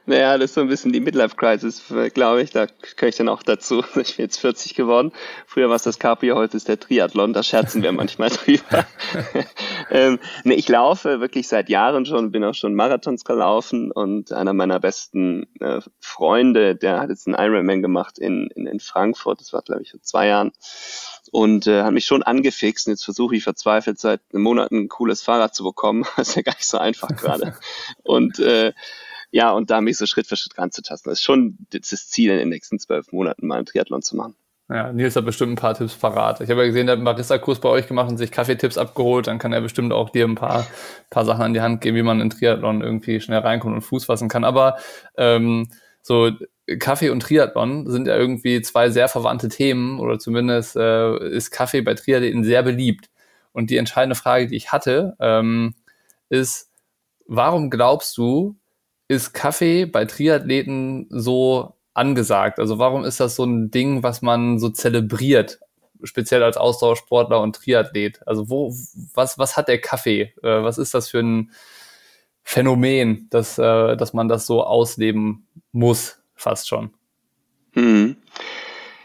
Naja, das ist so ein bisschen die Midlife-Crisis, glaube ich. Da gehöre ich dann auch dazu. [LAUGHS] Ich bin jetzt 40 geworden. Früher war es das Caprio, heute ist der Triathlon. Da scherzen wir manchmal [LAUGHS] drüber. [LAUGHS] ähm, nee, ich laufe wirklich seit Jahren schon, bin auch schon Marathons gelaufen und einer meiner besten äh, Freunde, der hat jetzt einen Ironman gemacht in, in, in Frankfurt. Das war, glaube ich, vor zwei Jahren und äh, hat mich schon angefixt. Und jetzt versuche ich verzweifelt seit Monaten ein cooles Fahrrad zu bekommen. Das ist ja gar nicht so einfach gerade. und äh, ja, und da mich so Schritt für Schritt ranzutasten. Das ist schon das Ziel, in den nächsten zwölf Monaten mal einen Triathlon zu machen. Ja, Nils hat bestimmt ein paar Tipps parat. Ich habe ja gesehen, er hat einen Barista-Kurs bei euch gemacht und sich Kaffeetipps abgeholt. Dann kann er bestimmt auch dir ein paar, paar Sachen an die Hand geben, wie man in Triathlon irgendwie schnell reinkommt und Fuß fassen kann. Aber ähm, so Kaffee und Triathlon sind ja irgendwie zwei sehr verwandte Themen oder zumindest äh, ist Kaffee bei Triathleten sehr beliebt. Und die entscheidende Frage, die ich hatte, ähm, ist, warum glaubst du, ist Kaffee bei Triathleten so angesagt? Also warum ist das so ein Ding, was man so zelebriert, speziell als Ausdauersportler und Triathlet? Also wo, was, was hat der Kaffee? Äh, was ist das für ein Phänomen, dass, äh, dass man das so ausleben muss, fast schon? Hm.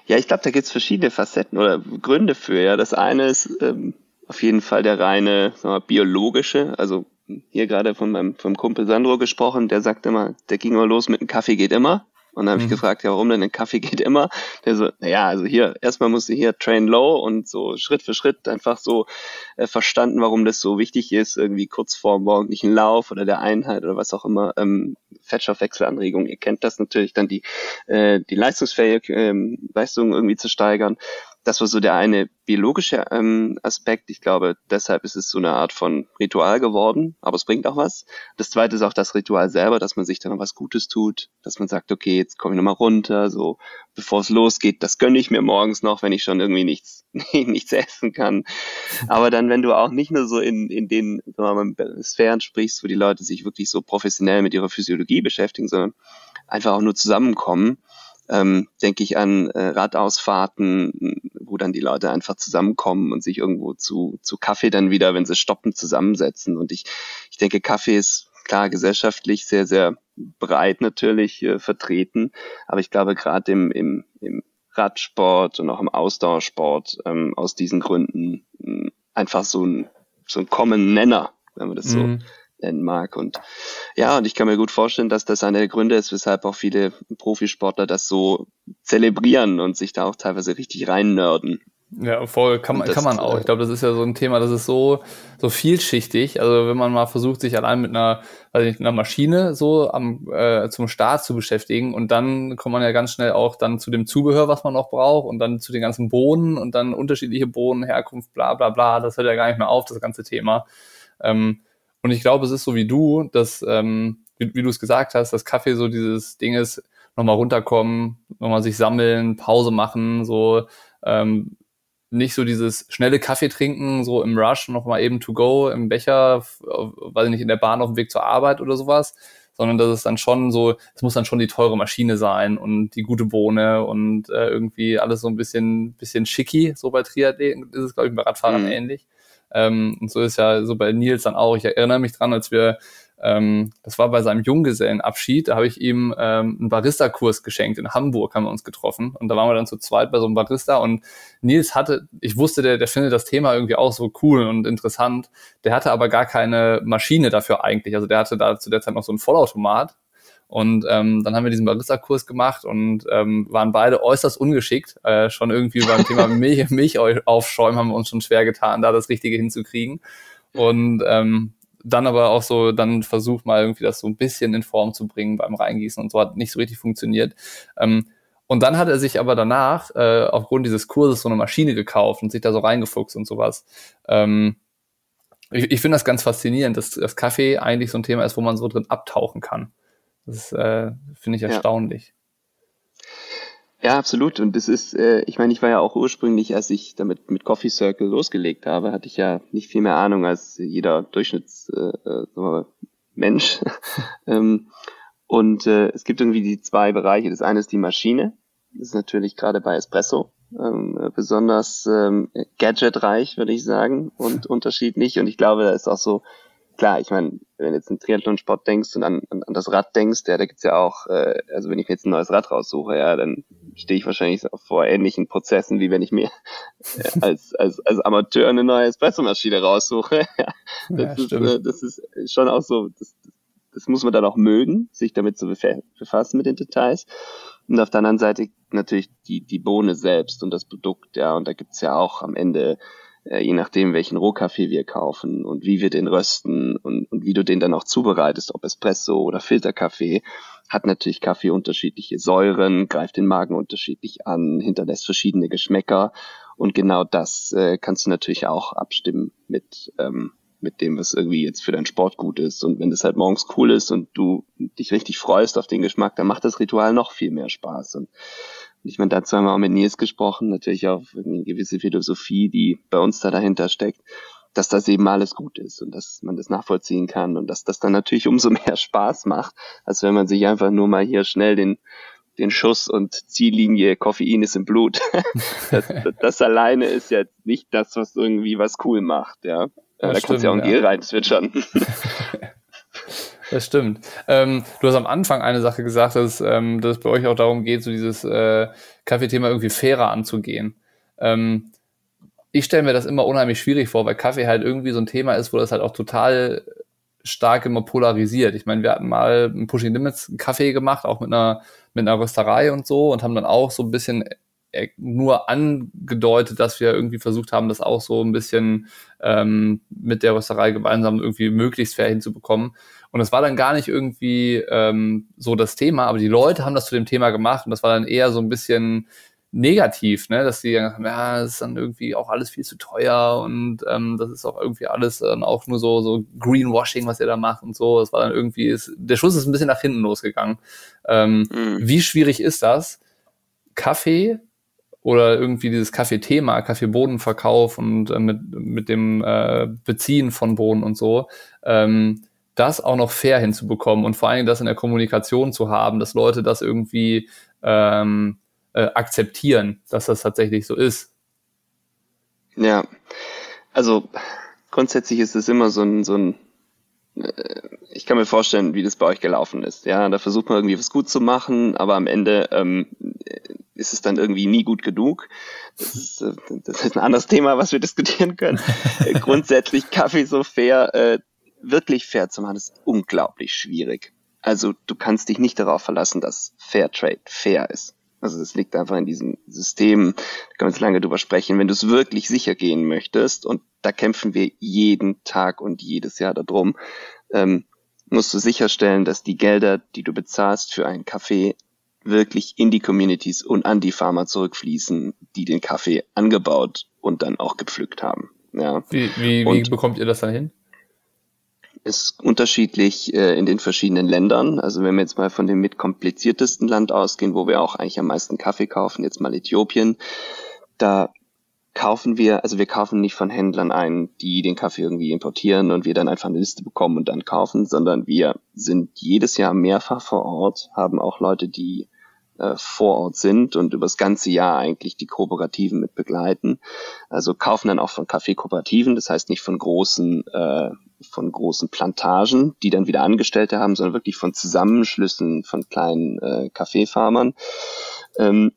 Ja, ich glaube, da gibt es verschiedene Facetten oder Gründe für. Ja, das eine ist ähm, auf jeden Fall der reine wir, biologische, also hier gerade von meinem vom Kumpel Sandro gesprochen, der sagt immer, der ging mal los mit einem Kaffee geht immer. Und dann habe mhm. ich gefragt, ja, warum denn ein Kaffee [LAUGHS] geht immer? Der so, naja, also hier, erstmal musst du hier train low und so Schritt für Schritt einfach so äh, verstanden, warum das so wichtig ist, irgendwie kurz vor morgendlichen Lauf oder der Einheit oder was auch immer, ähm, Fettstoffwechselanregung. Ihr kennt das natürlich, dann die, äh, die Leistungsfähige ähm, Leistung irgendwie zu steigern das war so der eine biologische ähm, Aspekt. Ich glaube, deshalb ist es so eine Art von Ritual geworden, aber es bringt auch was. Das zweite ist auch das Ritual selber, dass man sich dann noch was Gutes tut, dass man sagt, okay, jetzt komme ich nochmal runter, so bevor es losgeht, das gönne ich mir morgens noch, wenn ich schon irgendwie nichts, [LAUGHS] nichts essen kann. Aber dann, wenn du auch nicht nur so in, in den mal, Sphären sprichst, wo die Leute sich wirklich so professionell mit ihrer Physiologie beschäftigen, sondern einfach auch nur zusammenkommen, ähm, denke ich an äh, Radausfahrten, wo dann die Leute einfach zusammenkommen und sich irgendwo zu, zu Kaffee dann wieder, wenn sie stoppen, zusammensetzen. Und ich, ich denke, Kaffee ist klar gesellschaftlich sehr, sehr breit natürlich äh, vertreten. Aber ich glaube, gerade im, im, im Radsport und auch im Ausdauersport ähm, aus diesen Gründen äh, einfach so ein, so ein Common Nenner, wenn man das so mhm nennen mag. Und ja, und ich kann mir gut vorstellen, dass das einer der Gründe ist, weshalb auch viele Profisportler das so zelebrieren und sich da auch teilweise richtig reinnörden. Ja, voll, kann man, kann man auch. Ich glaube, das ist ja so ein Thema, das ist so, so vielschichtig. Also wenn man mal versucht, sich allein mit einer, weiß nicht, einer Maschine so am, äh, zum Start zu beschäftigen und dann kommt man ja ganz schnell auch dann zu dem Zubehör, was man noch braucht und dann zu den ganzen Bohnen und dann unterschiedliche Bohnen, Herkunft, bla bla bla. Das hört ja gar nicht mehr auf, das ganze Thema. Ähm, und ich glaube, es ist so wie du, dass, ähm, wie, wie du es gesagt hast, dass Kaffee so dieses Ding ist, nochmal runterkommen, nochmal sich sammeln, Pause machen, so ähm, nicht so dieses schnelle Kaffee trinken, so im Rush nochmal eben to go im Becher, weiß ich nicht, in der Bahn auf dem Weg zur Arbeit oder sowas, sondern dass es dann schon so, es muss dann schon die teure Maschine sein und die gute Bohne und äh, irgendwie alles so ein bisschen, bisschen schicki, so bei Triathleten ist es, glaube ich, bei Radfahrern mhm. ähnlich. Ähm, und so ist ja so bei Nils dann auch. Ich erinnere mich dran, als wir, ähm, das war bei seinem Junggesellenabschied, da habe ich ihm ähm, einen Barista-Kurs geschenkt. In Hamburg haben wir uns getroffen. Und da waren wir dann zu zweit bei so einem Barista. Und Nils hatte, ich wusste, der, der findet das Thema irgendwie auch so cool und interessant. Der hatte aber gar keine Maschine dafür eigentlich. Also der hatte da zu der Zeit noch so einen Vollautomat und ähm, dann haben wir diesen Barista-Kurs gemacht und ähm, waren beide äußerst ungeschickt. Äh, schon irgendwie beim Thema Milch, [LAUGHS] Milch aufschäumen haben wir uns schon schwer getan, da das Richtige hinzukriegen. Und ähm, dann aber auch so, dann versucht mal irgendwie das so ein bisschen in Form zu bringen beim Reingießen und so hat nicht so richtig funktioniert. Ähm, und dann hat er sich aber danach äh, aufgrund dieses Kurses so eine Maschine gekauft und sich da so reingefuchst und sowas. Ähm, ich ich finde das ganz faszinierend, dass das Kaffee eigentlich so ein Thema ist, wo man so drin abtauchen kann. Das äh, finde ich erstaunlich. Ja. ja. absolut. Und das ist, äh, ich meine, ich war ja auch ursprünglich, als ich damit mit Coffee Circle losgelegt habe, hatte ich ja nicht viel mehr Ahnung als jeder Durchschnittsmensch. Äh, [LAUGHS] ähm, und äh, es gibt irgendwie die zwei Bereiche. Das eine ist die Maschine. Das ist natürlich gerade bei Espresso ähm, besonders ähm, gadgetreich, würde ich sagen, und [LAUGHS] unterschiedlich. Und ich glaube, da ist auch so klar, ich meine, wenn du jetzt an Triathlon-Sport denkst und an, an, an das Rad denkst, ja, da gibt's ja auch, äh, also wenn ich mir jetzt ein neues Rad raussuche, ja, dann stehe ich wahrscheinlich vor ähnlichen Prozessen, wie wenn ich mir äh, als, als, als Amateur eine neue Espresso-Maschine raussuche. [LAUGHS] ja, das, ja, ist, äh, das ist schon auch so, das, das muss man dann auch mögen, sich damit zu befassen mit den Details. Und auf der anderen Seite natürlich die, die Bohne selbst und das Produkt, ja, und da gibt's ja auch am Ende je nachdem, welchen Rohkaffee wir kaufen und wie wir den rösten und, und wie du den dann auch zubereitest, ob Espresso oder Filterkaffee, hat natürlich Kaffee unterschiedliche Säuren, greift den Magen unterschiedlich an, hinterlässt verschiedene Geschmäcker und genau das äh, kannst du natürlich auch abstimmen mit, ähm, mit dem, was irgendwie jetzt für deinen Sport gut ist. Und wenn das halt morgens cool ist und du dich richtig freust auf den Geschmack, dann macht das Ritual noch viel mehr Spaß. Und ich meine, dazu haben wir auch mit Nils gesprochen, natürlich auch eine gewisse Philosophie, die bei uns da dahinter steckt, dass das eben alles gut ist und dass man das nachvollziehen kann und dass das dann natürlich [LAUGHS] umso mehr Spaß macht, als wenn man sich einfach nur mal hier schnell den den Schuss und Ziellinie, Koffein ist im Blut. [LAUGHS] das, das, alleine ist ja nicht das, was irgendwie was cool macht, ja. Das da stimmt, kannst du ja auch ein Gel rein zwitschern. [LAUGHS] Das stimmt. Ähm, du hast am Anfang eine Sache gesagt, dass, ähm, dass es bei euch auch darum geht, so dieses äh, Kaffeethema irgendwie fairer anzugehen. Ähm, ich stelle mir das immer unheimlich schwierig vor, weil Kaffee halt irgendwie so ein Thema ist, wo das halt auch total stark immer polarisiert. Ich meine, wir hatten mal einen Pushing Limits Kaffee gemacht, auch mit einer, mit einer Rösterei und so und haben dann auch so ein bisschen äh, nur angedeutet, dass wir irgendwie versucht haben, das auch so ein bisschen ähm, mit der Rösterei gemeinsam irgendwie möglichst fair hinzubekommen. Und das war dann gar nicht irgendwie ähm, so das Thema, aber die Leute haben das zu dem Thema gemacht und das war dann eher so ein bisschen negativ, ne, dass die sagen, ja, das ist dann irgendwie auch alles viel zu teuer und ähm, das ist auch irgendwie alles dann auch nur so so Greenwashing, was ihr da macht und so. Das war dann irgendwie, ist, der Schuss ist ein bisschen nach hinten losgegangen. Ähm, mhm. Wie schwierig ist das, Kaffee oder irgendwie dieses Kaffeethema, Kaffeebodenverkauf und äh, mit mit dem äh, Beziehen von Boden und so, ähm, das auch noch fair hinzubekommen und vor allen Dingen das in der Kommunikation zu haben, dass Leute das irgendwie ähm, äh, akzeptieren, dass das tatsächlich so ist. Ja, also grundsätzlich ist es immer so ein, so ein äh, ich kann mir vorstellen, wie das bei euch gelaufen ist. Ja, da versucht man irgendwie was gut zu machen, aber am Ende ähm, ist es dann irgendwie nie gut genug. Das ist, äh, das ist ein anderes Thema, was wir diskutieren können. [LAUGHS] Grundsätzlich Kaffee so fair, äh, wirklich fair zu machen, ist unglaublich schwierig. Also du kannst dich nicht darauf verlassen, dass Fairtrade fair ist. Also es liegt einfach in diesem System, da können wir jetzt lange drüber sprechen, wenn du es wirklich sicher gehen möchtest, und da kämpfen wir jeden Tag und jedes Jahr darum, ähm, musst du sicherstellen, dass die Gelder, die du bezahlst für einen Kaffee, wirklich in die Communities und an die Farmer zurückfließen, die den Kaffee angebaut und dann auch gepflückt haben. Ja. Wie, wie, wie bekommt ihr das dann hin? Ist unterschiedlich äh, in den verschiedenen Ländern. Also wenn wir jetzt mal von dem mit kompliziertesten Land ausgehen, wo wir auch eigentlich am meisten Kaffee kaufen, jetzt mal Äthiopien, da kaufen wir, also wir kaufen nicht von Händlern ein, die den Kaffee irgendwie importieren und wir dann einfach eine Liste bekommen und dann kaufen, sondern wir sind jedes Jahr mehrfach vor Ort, haben auch Leute, die äh, vor Ort sind und über das ganze Jahr eigentlich die Kooperativen mit begleiten. Also kaufen dann auch von Kaffeekooperativen, das heißt nicht von großen äh, von großen Plantagen, die dann wieder Angestellte haben, sondern wirklich von Zusammenschlüssen von kleinen äh, Kaffeefarmern. Ähm,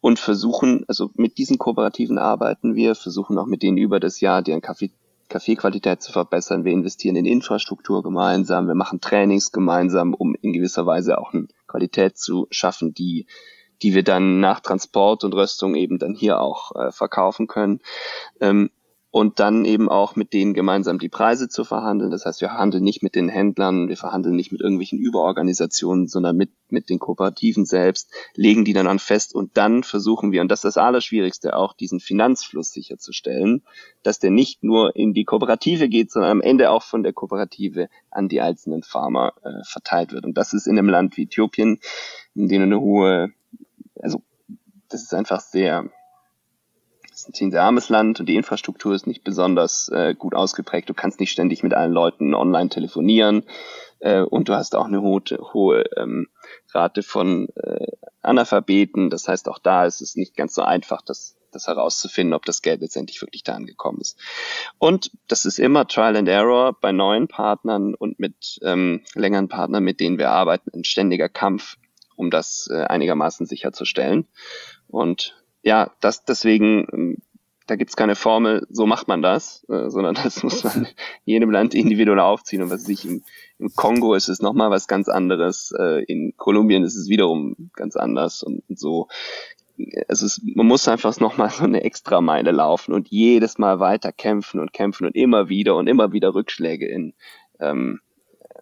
und versuchen, also mit diesen Kooperativen arbeiten wir, versuchen auch mit denen über das Jahr deren Kaffee, Kaffeequalität zu verbessern. Wir investieren in Infrastruktur gemeinsam, wir machen Trainings gemeinsam, um in gewisser Weise auch eine Qualität zu schaffen, die die wir dann nach Transport und Röstung eben dann hier auch äh, verkaufen können. Ähm, und dann eben auch mit denen gemeinsam die Preise zu verhandeln. Das heißt, wir verhandeln nicht mit den Händlern, wir verhandeln nicht mit irgendwelchen Überorganisationen, sondern mit, mit den Kooperativen selbst, legen die dann an fest und dann versuchen wir, und das ist das Allerschwierigste, auch diesen Finanzfluss sicherzustellen, dass der nicht nur in die Kooperative geht, sondern am Ende auch von der Kooperative an die einzelnen Farmer äh, verteilt wird. Und das ist in einem Land wie Äthiopien, in dem eine hohe, also das ist einfach sehr, ist ein ziemlich armes Land und die Infrastruktur ist nicht besonders äh, gut ausgeprägt. Du kannst nicht ständig mit allen Leuten online telefonieren äh, und du hast auch eine hohe, hohe ähm, Rate von äh, Analphabeten. Das heißt, auch da ist es nicht ganz so einfach, das, das herauszufinden, ob das Geld letztendlich wirklich da angekommen ist. Und das ist immer Trial and Error bei neuen Partnern und mit ähm, längeren Partnern, mit denen wir arbeiten, ein ständiger Kampf, um das äh, einigermaßen sicherzustellen. Und ja, das deswegen, ähm, da gibt's keine Formel, so macht man das, äh, sondern das muss man in [LAUGHS] jedem Land individuell aufziehen. Und was sich im, im Kongo ist es nochmal was ganz anderes, äh, in Kolumbien ist es wiederum ganz anders und, und so. Es ist, man muss einfach nochmal so eine extra Meile laufen und jedes Mal weiter kämpfen und kämpfen und immer wieder und immer wieder Rückschläge in, ähm,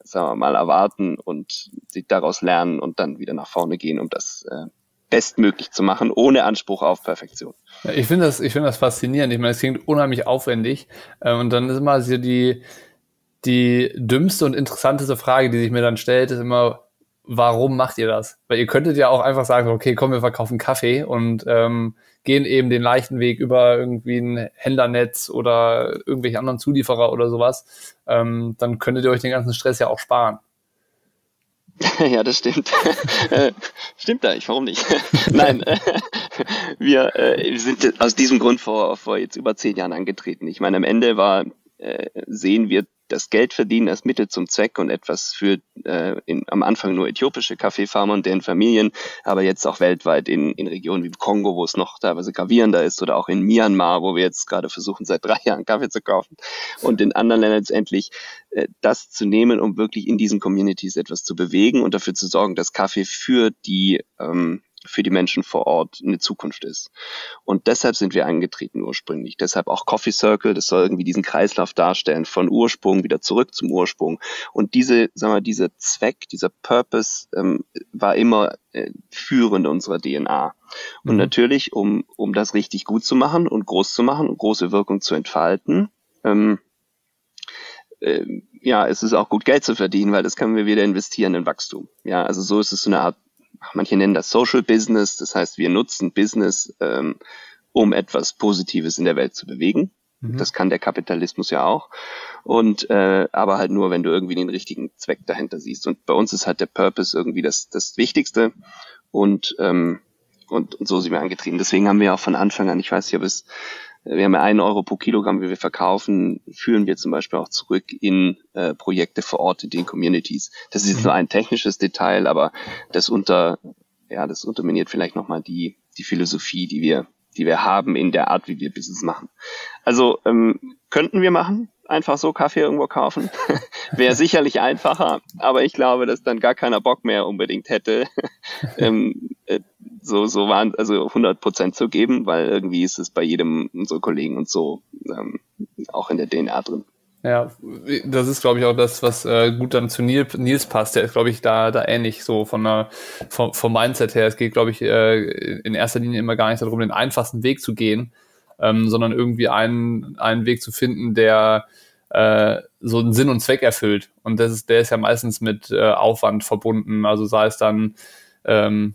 sagen wir mal, erwarten und sich daraus lernen und dann wieder nach vorne gehen, um das äh, bestmöglich zu machen, ohne Anspruch auf Perfektion. Ich finde das, ich finde das faszinierend. Ich meine, es klingt unheimlich aufwendig. Äh, und dann ist immer so die, die dümmste und interessanteste Frage, die sich mir dann stellt, ist immer, warum macht ihr das? Weil ihr könntet ja auch einfach sagen, okay, komm, wir verkaufen Kaffee und ähm, gehen eben den leichten Weg über irgendwie ein Händlernetz oder irgendwelche anderen Zulieferer oder sowas. Ähm, dann könntet ihr euch den ganzen Stress ja auch sparen. [LAUGHS] Ja, das stimmt. Äh, [LAUGHS] stimmt da, ich, warum nicht? [LAUGHS] Nein, äh, wir, äh, sind aus diesem Grund vor, vor jetzt über zehn Jahren angetreten. Ich meine, am Ende war, sehen wir das Geld verdienen als Mittel zum Zweck und etwas für äh, in, am Anfang nur äthiopische Kaffeefarmer und deren Familien, aber jetzt auch weltweit in, in Regionen wie Kongo, wo es noch teilweise gravierender ist, oder auch in Myanmar, wo wir jetzt gerade versuchen, seit drei [LAUGHS] Jahren Kaffee zu kaufen und in anderen Ländern letztendlich äh, das zu nehmen, um wirklich in diesen Communities etwas zu bewegen und dafür zu sorgen, dass Kaffee für die ähm, für die Menschen vor Ort eine Zukunft ist. Und deshalb sind wir angetreten ursprünglich. Deshalb auch Coffee Circle, das soll irgendwie diesen Kreislauf darstellen, von Ursprung wieder zurück zum Ursprung. Und diese, sagen wir, dieser Zweck, dieser Purpose ähm, war immer äh, führend unserer DNA. Und mhm. natürlich, um, um das richtig gut zu machen und groß zu machen und große Wirkung zu entfalten, ähm, äh, ja, es ist auch gut Geld zu verdienen, weil das können wir wieder investieren in Wachstum. Ja, also so ist es so eine Art manche nennen das Social Business, das heißt, wir nutzen Business, ähm, um etwas Positives in der Welt zu bewegen. Mhm. Das kann der Kapitalismus ja auch. Und äh, aber halt nur, wenn du irgendwie den richtigen Zweck dahinter siehst. Und bei uns ist halt der Purpose irgendwie das, das Wichtigste. Und, ähm, und, und so sind wir angetrieben. Deswegen haben wir auch von Anfang an, ich weiß nicht, ob es wir haben ja einen Euro pro Kilogramm, wie wir verkaufen, führen wir zum Beispiel auch zurück in äh, Projekte vor Ort in den Communities. Das ist jetzt nur ein technisches Detail, aber das unter, ja, das unterminiert vielleicht nochmal die, die Philosophie, die wir, die wir haben in der Art, wie wir Business machen. Also ähm, könnten wir machen, einfach so Kaffee irgendwo kaufen. [LAUGHS] Wäre sicherlich einfacher, aber ich glaube, dass dann gar keiner Bock mehr unbedingt hätte, [LAUGHS] ähm, äh, so, so waren, also 100 Prozent zu geben, weil irgendwie ist es bei jedem unserer Kollegen und so ähm, auch in der DNA drin. Ja, das ist, glaube ich, auch das, was äh, gut dann zu Nils passt. Der ist, glaube ich, da, da ähnlich so von der, vom, vom Mindset her. Es geht, glaube ich, äh, in erster Linie immer gar nicht darum, den einfachsten Weg zu gehen, ähm, sondern irgendwie einen, einen Weg zu finden, der äh, so einen Sinn und Zweck erfüllt. Und das ist, der ist ja meistens mit äh, Aufwand verbunden. Also sei es dann ähm,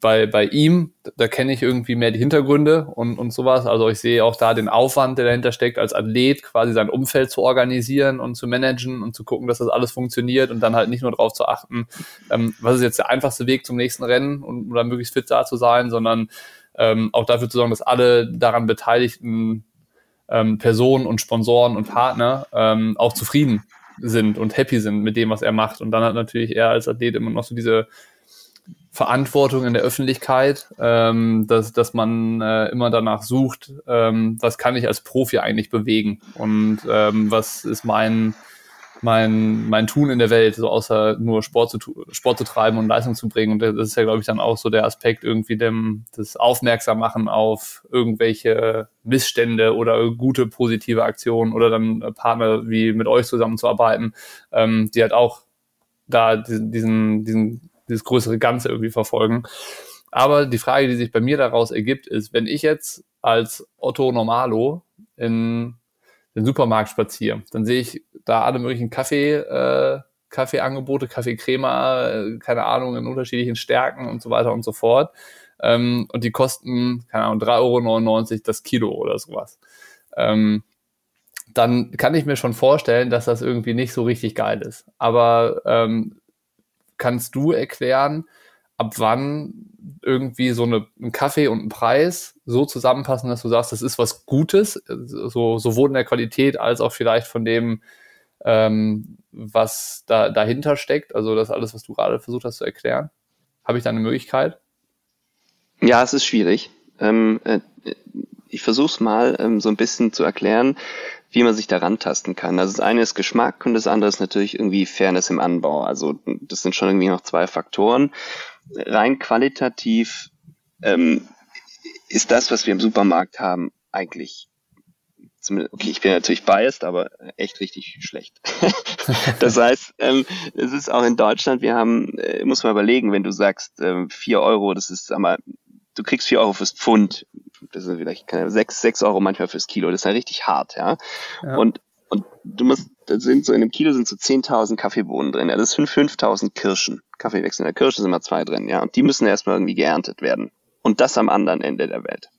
bei, bei ihm, da kenne ich irgendwie mehr die Hintergründe und, und sowas. Also ich sehe auch da den Aufwand, der dahinter steckt, als Athlet quasi sein Umfeld zu organisieren und zu managen und zu gucken, dass das alles funktioniert und dann halt nicht nur darauf zu achten, ähm, was ist jetzt der einfachste Weg zum nächsten Rennen und oder möglichst fit da zu sein, sondern ähm, auch dafür zu sorgen, dass alle daran beteiligten ähm, Personen und Sponsoren und Partner ähm, auch zufrieden sind und happy sind mit dem, was er macht. Und dann hat natürlich er als Athlet immer noch so diese Verantwortung in der Öffentlichkeit, ähm, dass, dass man äh, immer danach sucht, ähm, was kann ich als Profi eigentlich bewegen und ähm, was ist mein mein, mein Tun in der Welt, so außer nur Sport zu, Sport zu treiben und Leistung zu bringen. Und das ist ja, glaube ich, dann auch so der Aspekt irgendwie dem, das Aufmerksam machen auf irgendwelche Missstände oder gute positive Aktionen oder dann Partner wie mit euch zusammenzuarbeiten, ähm, die halt auch da diesen, diesen, dieses größere Ganze irgendwie verfolgen. Aber die Frage, die sich bei mir daraus ergibt, ist, wenn ich jetzt als Otto Normalo in den Supermarkt spaziere, dann sehe ich da alle möglichen Kaffee, äh, Kaffeeangebote, Kaffeecrema, äh, keine Ahnung, in unterschiedlichen Stärken und so weiter und so fort. Ähm, und die kosten, keine Ahnung, 3,99 Euro das Kilo oder sowas. Ähm, dann kann ich mir schon vorstellen, dass das irgendwie nicht so richtig geil ist. Aber ähm, kannst du erklären, ab wann irgendwie so eine, ein Kaffee und ein Preis so zusammenpassen, dass du sagst, das ist was Gutes, so, sowohl in der Qualität als auch vielleicht von dem, ähm, was da dahinter steckt, also das alles, was du gerade versucht hast zu erklären. Habe ich da eine Möglichkeit? Ja, es ist schwierig. Ähm, äh, ich versuche es mal ähm, so ein bisschen zu erklären, wie man sich daran tasten kann. Also das eine ist Geschmack und das andere ist natürlich irgendwie Fairness im Anbau. Also das sind schon irgendwie noch zwei Faktoren. Rein qualitativ ähm, ist das, was wir im Supermarkt haben, eigentlich okay, ich bin natürlich biased, aber echt richtig schlecht. [LAUGHS] das heißt, ähm, es ist auch in Deutschland, wir haben, äh, muss man überlegen, wenn du sagst, ähm, 4 Euro, das ist, sag mal, du kriegst 4 Euro fürs Pfund, das sind vielleicht keine, 6, 6 Euro manchmal fürs Kilo, das ist ja richtig hart, ja. ja. Und, und du musst, da sind so in einem Kilo sind so 10.000 Kaffeebohnen drin, ja, das sind 5.000 Kirschen. Kaffeewechsel in der Kirsche sind immer zwei drin, ja, und die müssen erstmal irgendwie geerntet werden. Und das am anderen Ende der Welt.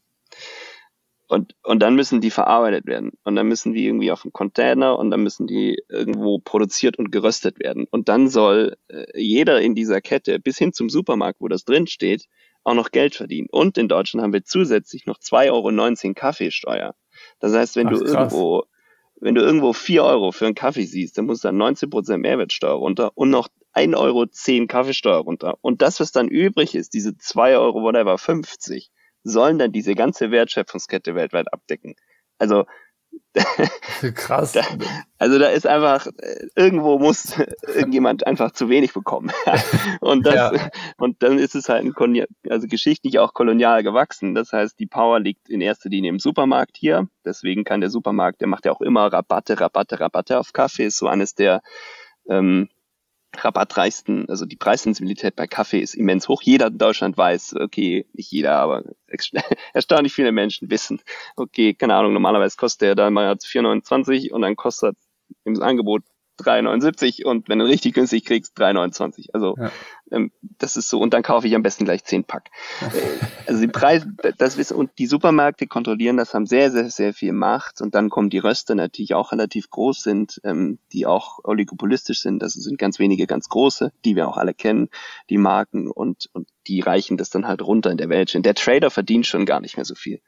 Und, und dann müssen die verarbeitet werden. Und dann müssen die irgendwie auf einen Container und dann müssen die irgendwo produziert und geröstet werden. Und dann soll äh, jeder in dieser Kette bis hin zum Supermarkt, wo das drin steht, auch noch Geld verdienen. Und in Deutschland haben wir zusätzlich noch 2,19 Euro Kaffeesteuer. Das heißt, wenn Ach, du irgendwo, wenn du irgendwo 4 Euro für einen Kaffee siehst, dann musst du dann 19 Prozent Mehrwertsteuer runter und noch 1,10 Euro Kaffeesteuer runter. Und das, was dann übrig ist, diese 2 Euro, whatever, 50, sollen dann diese ganze Wertschöpfungskette weltweit abdecken. Also [LAUGHS] krass. Da, also da ist einfach irgendwo muss [LAUGHS] irgendjemand einfach zu wenig bekommen [LAUGHS] und das ja. und dann ist es halt ein also geschichtlich auch kolonial gewachsen. Das heißt, die Power liegt in erster Linie im Supermarkt hier. Deswegen kann der Supermarkt, der macht ja auch immer Rabatte, Rabatte, Rabatte auf Kaffee. Ist so eines der ähm, rabattreichsten, also die Preissensibilität bei Kaffee ist immens hoch. Jeder in Deutschland weiß, okay, nicht jeder, aber [LAUGHS] erstaunlich viele Menschen wissen, okay, keine Ahnung, normalerweise kostet der da mal 4,29 und dann kostet im Angebot 3,79 und wenn du richtig günstig kriegst, 3,29. Also ja. ähm, das ist so, und dann kaufe ich am besten gleich 10 Pack. Äh, also die Preise, das ist, und die Supermärkte kontrollieren das, haben sehr, sehr, sehr viel Macht und dann kommen die Röster natürlich auch relativ groß sind, ähm, die auch oligopolistisch sind. Das sind ganz wenige ganz große, die wir auch alle kennen, die Marken und, und die reichen das dann halt runter in der Welt. Der Trader verdient schon gar nicht mehr so viel.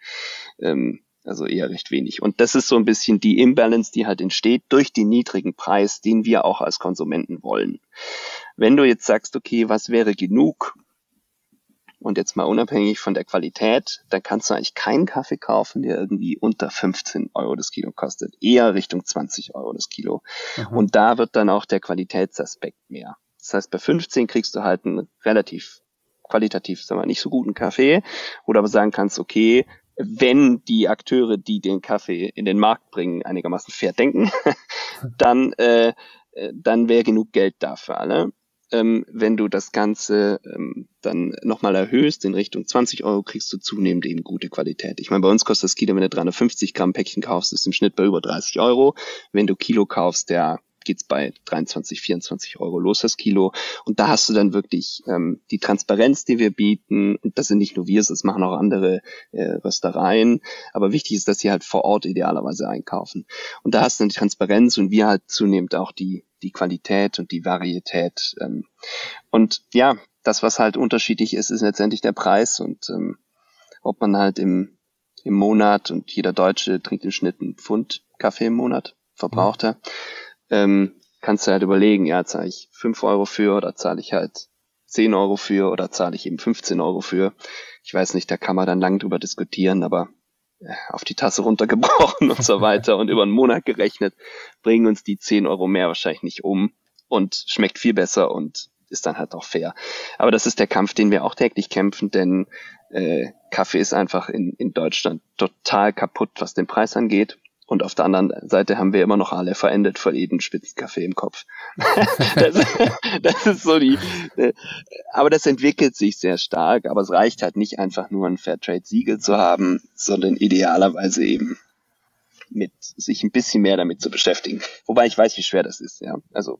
Ähm, also eher recht wenig. Und das ist so ein bisschen die Imbalance, die halt entsteht durch den niedrigen Preis, den wir auch als Konsumenten wollen. Wenn du jetzt sagst, okay, was wäre genug? Und jetzt mal unabhängig von der Qualität, dann kannst du eigentlich keinen Kaffee kaufen, der irgendwie unter 15 Euro das Kilo kostet. Eher Richtung 20 Euro das Kilo. Mhm. Und da wird dann auch der Qualitätsaspekt mehr. Das heißt, bei 15 kriegst du halt einen relativ qualitativ, sagen wir, nicht so guten Kaffee, wo du aber sagen kannst, okay, wenn die Akteure, die den Kaffee in den Markt bringen, einigermaßen fair denken, [LAUGHS] dann, äh, äh, dann wäre genug Geld da für alle. Ähm, wenn du das Ganze ähm, dann nochmal erhöhst in Richtung 20 Euro, kriegst du zunehmend eben gute Qualität. Ich meine, bei uns kostet das Kilo, wenn du 350 Gramm Päckchen kaufst, ist im Schnitt bei über 30 Euro. Wenn du Kilo kaufst, der geht's bei 23, 24 Euro los das Kilo. Und da hast du dann wirklich ähm, die Transparenz, die wir bieten. Und das sind nicht nur wir, das machen auch andere äh, Röstereien. Aber wichtig ist, dass sie halt vor Ort idealerweise einkaufen. Und da hast du dann die Transparenz und wir halt zunehmend auch die, die Qualität und die Varietät. Ähm. Und ja, das, was halt unterschiedlich ist, ist letztendlich der Preis und ähm, ob man halt im, im Monat und jeder Deutsche trinkt im Schnitt einen Pfund Kaffee im Monat, verbraucht er. Mhm ähm, kannst du halt überlegen, ja, zahle ich fünf Euro für oder zahle ich halt zehn Euro für oder zahle ich eben 15 Euro für. Ich weiß nicht, da kann man dann lang drüber diskutieren, aber äh, auf die Tasse runtergebrochen und so [LAUGHS] weiter und über einen Monat gerechnet, bringen uns die zehn Euro mehr wahrscheinlich nicht um und schmeckt viel besser und ist dann halt auch fair. Aber das ist der Kampf, den wir auch täglich kämpfen, denn äh, Kaffee ist einfach in, in Deutschland total kaputt, was den Preis angeht. Und auf der anderen Seite haben wir immer noch alle verendet voll jeden Spitzenkaffee im Kopf. [LAUGHS] das, das, ist so die, aber das entwickelt sich sehr stark, aber es reicht halt nicht einfach nur ein Fairtrade-Siegel zu haben, sondern idealerweise eben mit sich ein bisschen mehr damit zu beschäftigen. Wobei ich weiß, wie schwer das ist, ja. Also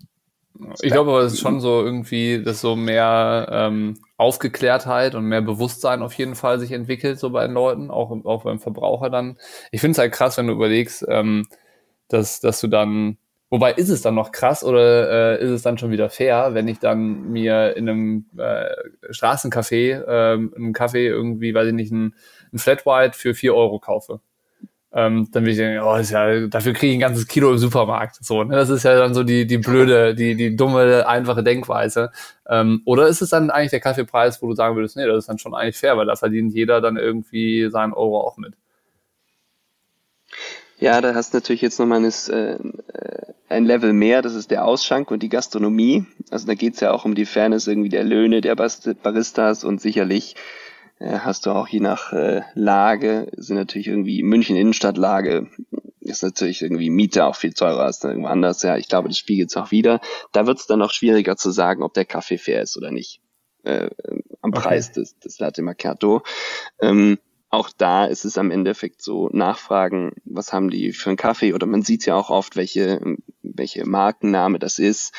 ich glaube aber, es ist schon so irgendwie, dass so mehr ähm, Aufgeklärtheit und mehr Bewusstsein auf jeden Fall sich entwickelt, so bei den Leuten, auch, auch beim Verbraucher dann. Ich finde es halt krass, wenn du überlegst, ähm, dass, dass du dann, wobei ist es dann noch krass oder äh, ist es dann schon wieder fair, wenn ich dann mir in einem äh, Straßencafé äh, einen Kaffee irgendwie, weiß ich nicht, einen, einen Flat White für vier Euro kaufe? Ähm, dann will ich denken, oh, ist ja, dafür kriege ich ein ganzes Kilo im Supermarkt. So, ne? Das ist ja dann so die, die blöde, die, die dumme, einfache Denkweise. Ähm, oder ist es dann eigentlich der Kaffeepreis, wo du sagen würdest, nee, das ist dann schon eigentlich fair, weil da verdient jeder dann irgendwie seinen Euro auch mit. Ja, da hast du natürlich jetzt nochmal äh, ein Level mehr, das ist der Ausschank und die Gastronomie. Also da geht's ja auch um die Fairness irgendwie der Löhne der Baristas und sicherlich hast du auch je nach äh, Lage, sind natürlich irgendwie München Innenstadtlage ist natürlich irgendwie Miete auch viel teurer als irgendwo anders. Ja, ich glaube, das spiegelt es auch wieder. Da wird es dann auch schwieriger zu sagen, ob der Kaffee fair ist oder nicht. Äh, am okay. Preis des, des Latte Macchiato. Ähm, auch da ist es am Endeffekt so, nachfragen, was haben die für einen Kaffee oder man sieht ja auch oft, welche, welche Markenname das ist.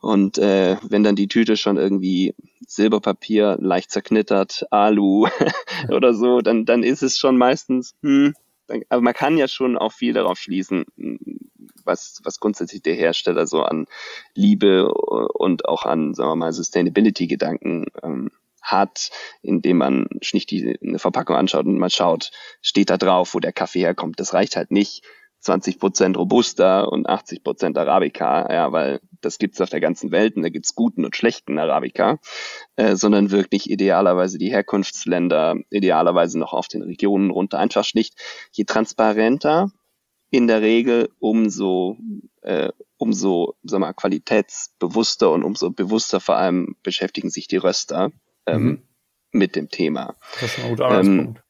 Und äh, wenn dann die Tüte schon irgendwie Silberpapier, leicht zerknittert, Alu [LAUGHS] oder so, dann, dann ist es schon meistens, hm, aber man kann ja schon auch viel darauf schließen, was, was grundsätzlich der Hersteller so an Liebe und auch an, sagen wir mal, Sustainability-Gedanken ähm, hat, indem man schlicht die, eine Verpackung anschaut und mal schaut, steht da drauf, wo der Kaffee herkommt. Das reicht halt nicht 20 Prozent Robusta und 80 Prozent Arabica, ja, weil das gibt's auf der ganzen Welt und da gibt's guten und schlechten Arabica, äh, sondern wirklich idealerweise die Herkunftsländer, idealerweise noch auf den Regionen runter. Einfach schlicht, je transparenter in der Regel, umso äh, umso sag mal, qualitätsbewusster und umso bewusster vor allem beschäftigen sich die Röster ähm, mhm. mit dem Thema. Das ist ein guter Anhaltspunkt. Ähm,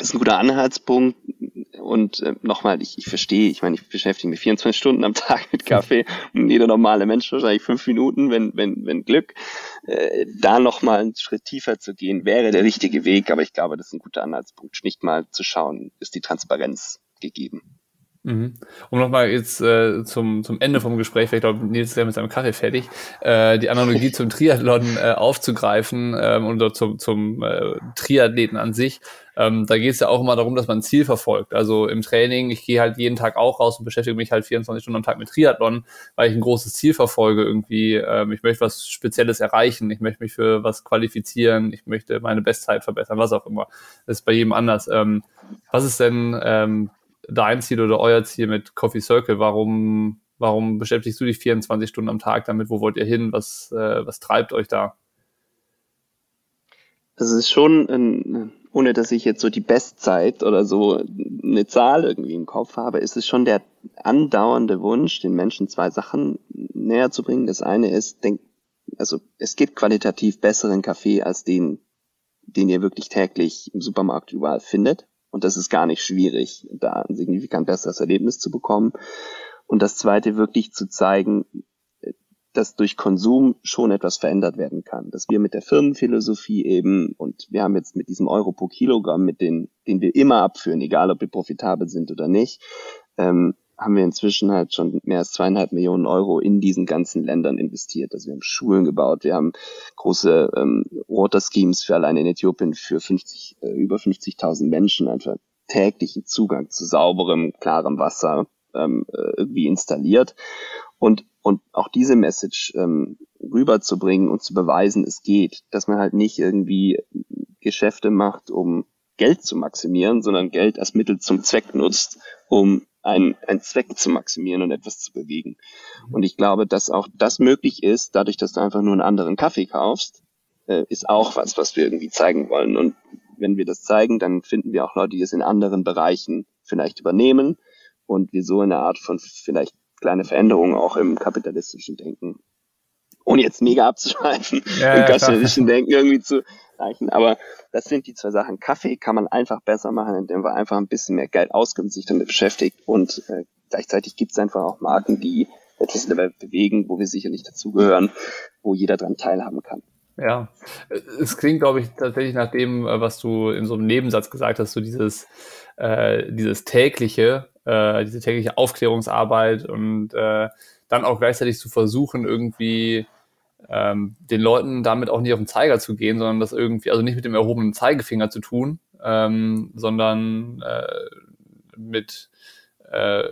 ist ein guter Anhaltspunkt. Und äh, nochmal, ich, ich verstehe, ich meine, ich beschäftige mich 24 Stunden am Tag mit Kaffee und jeder normale Mensch wahrscheinlich fünf Minuten, wenn, wenn, wenn Glück. Äh, da nochmal einen Schritt tiefer zu gehen, wäre der richtige Weg, aber ich glaube, das ist ein guter Anhaltspunkt, nicht mal zu schauen, ist die Transparenz gegeben. Mhm. Um nochmal jetzt äh, zum, zum Ende vom Gespräch, weil ich glaube, Nils ist ja mit seinem Kaffee fertig, äh, die Analogie zum Triathlon äh, aufzugreifen ähm, oder zum, zum äh, Triathleten an sich. Ähm, da geht es ja auch immer darum, dass man ein Ziel verfolgt. Also im Training, ich gehe halt jeden Tag auch raus und beschäftige mich halt 24 Stunden am Tag mit Triathlon, weil ich ein großes Ziel verfolge irgendwie. Ähm, ich möchte was Spezielles erreichen, ich möchte mich für was qualifizieren, ich möchte meine Bestzeit verbessern, was auch immer. Das ist bei jedem anders. Ähm, was ist denn ähm, dein Ziel oder euer Ziel mit Coffee Circle? Warum, warum beschäftigst du dich 24 Stunden am Tag damit? Wo wollt ihr hin? Was, äh, was treibt euch da? Es ist schon, ein, ohne dass ich jetzt so die Bestzeit oder so eine Zahl irgendwie im Kopf habe, ist es schon der andauernde Wunsch, den Menschen zwei Sachen näher zu bringen. Das eine ist, denk, also es gibt qualitativ besseren Kaffee als den, den ihr wirklich täglich im Supermarkt überall findet. Und das ist gar nicht schwierig, da ein signifikant besseres Erlebnis zu bekommen. Und das zweite wirklich zu zeigen, dass durch Konsum schon etwas verändert werden kann. Dass wir mit der Firmenphilosophie eben, und wir haben jetzt mit diesem Euro pro Kilogramm, mit den, den wir immer abführen, egal ob wir profitabel sind oder nicht, ähm, haben wir inzwischen halt schon mehr als zweieinhalb Millionen Euro in diesen ganzen Ländern investiert. Also wir haben Schulen gebaut, wir haben große ähm, Water Schemes für allein in Äthiopien für 50, äh, über 50.000 Menschen einfach täglichen Zugang zu sauberem, klarem Wasser ähm, äh, irgendwie installiert. Und, und auch diese Message ähm, rüberzubringen und zu beweisen, es geht, dass man halt nicht irgendwie Geschäfte macht, um Geld zu maximieren, sondern Geld als Mittel zum Zweck nutzt, um einen, einen Zweck zu maximieren und etwas zu bewegen. Und ich glaube, dass auch das möglich ist, dadurch, dass du einfach nur einen anderen Kaffee kaufst, äh, ist auch was, was wir irgendwie zeigen wollen. Und wenn wir das zeigen, dann finden wir auch Leute, die es in anderen Bereichen vielleicht übernehmen und wir so eine Art von vielleicht kleine Veränderungen auch im kapitalistischen Denken, ohne jetzt mega abzuschweifen, [LAUGHS] ja, kapitalistischen ja, Denken irgendwie zu erreichen. Aber das sind die zwei Sachen. Kaffee kann man einfach besser machen, indem man einfach ein bisschen mehr Geld ausgibt, sich damit beschäftigt und äh, gleichzeitig gibt es einfach auch Marken, die etwas Welt bewegen, wo wir sicherlich dazugehören, wo jeder dran teilhaben kann. Ja, es klingt, glaube ich, tatsächlich nach dem, äh, was du in so einem Nebensatz gesagt hast, so dieses, äh, dieses tägliche, äh, diese tägliche Aufklärungsarbeit und äh, dann auch gleichzeitig zu versuchen, irgendwie ähm, den Leuten damit auch nicht auf den Zeiger zu gehen, sondern das irgendwie, also nicht mit dem erhobenen Zeigefinger zu tun, ähm, sondern äh, mit, äh,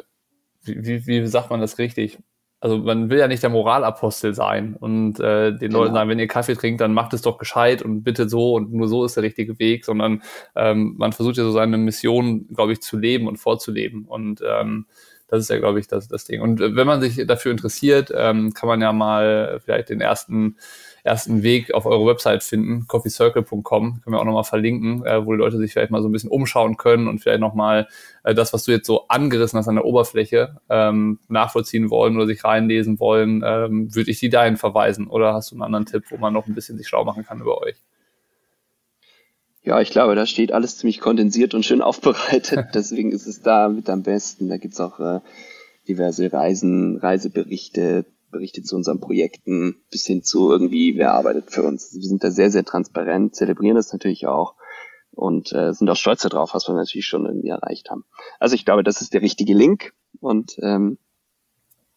wie, wie, sagt man das richtig? Also man will ja nicht der Moralapostel sein und äh, den genau. Leuten sagen, wenn ihr Kaffee trinkt, dann macht es doch gescheit und bitte so und nur so ist der richtige Weg, sondern ähm, man versucht ja so seine Mission, glaube ich, zu leben und vorzuleben. Und ähm, das ist ja, glaube ich, das, das Ding. Und äh, wenn man sich dafür interessiert, ähm, kann man ja mal vielleicht den ersten, ersten Weg auf eure Website finden, coffeecircle.com, können wir auch nochmal verlinken, äh, wo die Leute sich vielleicht mal so ein bisschen umschauen können und vielleicht nochmal äh, das, was du jetzt so angerissen hast an der Oberfläche, ähm, nachvollziehen wollen oder sich reinlesen wollen, ähm, würde ich die dahin verweisen. Oder hast du einen anderen Tipp, wo man noch ein bisschen sich schlau machen kann über euch? Ja, ich glaube, da steht alles ziemlich kondensiert und schön [LAUGHS] aufbereitet. [LAUGHS] Deswegen ist es da mit am besten. Da gibt's auch äh, diverse Reisen, Reiseberichte, Berichte zu unseren Projekten, bis hin zu irgendwie, wer arbeitet für uns. Wir sind da sehr, sehr transparent, zelebrieren das natürlich auch und äh, sind auch stolz darauf, was wir natürlich schon irgendwie erreicht haben. Also ich glaube, das ist der richtige Link und ähm,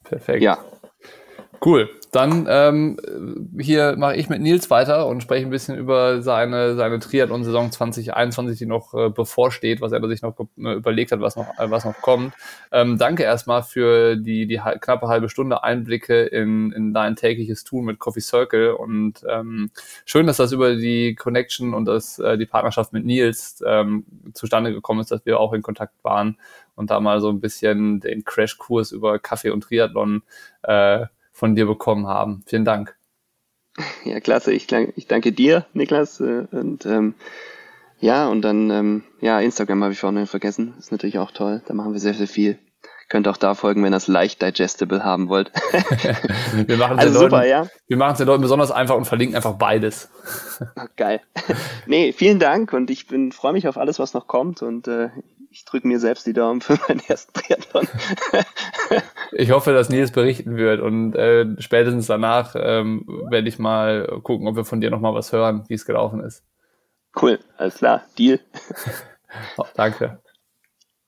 Perfekt. Ja, Cool. Dann ähm, hier mache ich mit Nils weiter und spreche ein bisschen über seine, seine Triathlon-Saison 2021, die noch äh, bevorsteht, was er sich noch äh, überlegt hat, was noch, äh, was noch kommt. Ähm, danke erstmal für die, die knappe halbe Stunde Einblicke in, in dein tägliches Tun mit Coffee Circle und ähm, schön, dass das über die Connection und das, äh, die Partnerschaft mit Nils ähm, zustande gekommen ist, dass wir auch in Kontakt waren und da mal so ein bisschen den Crashkurs über Kaffee und Triathlon äh, von dir bekommen haben. Vielen Dank. Ja, klasse. Ich, ich danke dir, Niklas. Äh, und ähm, ja, und dann, ähm, ja, Instagram habe ich vorhin vergessen. Ist natürlich auch toll. Da machen wir sehr, sehr viel. Könnt auch da folgen, wenn ihr es leicht digestible haben wollt. [LAUGHS] wir machen es also den, Leuten, ja? Wir machen es den Leuten besonders einfach und verlinken einfach beides. Geil. [LAUGHS] nee, vielen Dank und ich bin freue mich auf alles, was noch kommt und äh, ich drücke mir selbst die Daumen für meinen ersten Triathlon. ich hoffe, dass Nils berichten wird und äh, spätestens danach ähm, werde ich mal gucken, ob wir von dir nochmal was hören, wie es gelaufen ist. Cool, alles klar, Deal. oh, danke.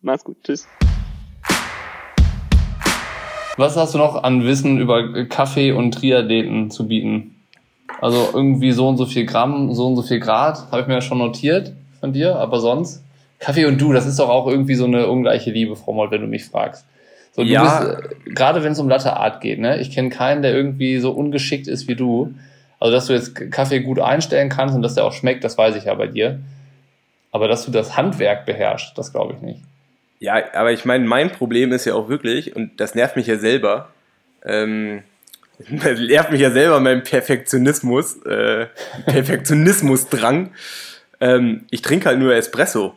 Mach's gut, tschüss. Was hast du noch an Wissen über Kaffee und Triathleten zu bieten? Also irgendwie so und so viel Gramm, so und so viel Grad, habe ich mir ja schon notiert von dir, aber sonst? Kaffee und du, das ist doch auch irgendwie so eine ungleiche Liebe, Frau Moll, wenn du mich fragst. So, du ja. bist, äh, gerade wenn es um Latte Art geht, ne? Ich kenne keinen, der irgendwie so ungeschickt ist wie du. Also, dass du jetzt Kaffee gut einstellen kannst und dass der auch schmeckt, das weiß ich ja bei dir. Aber dass du das Handwerk beherrschst, das glaube ich nicht. Ja, aber ich meine, mein Problem ist ja auch wirklich, und das nervt mich ja selber, ähm, [LAUGHS] das nervt mich ja selber mein Perfektionismus, äh, Perfektionismusdrang. Ähm, ich trinke halt nur Espresso.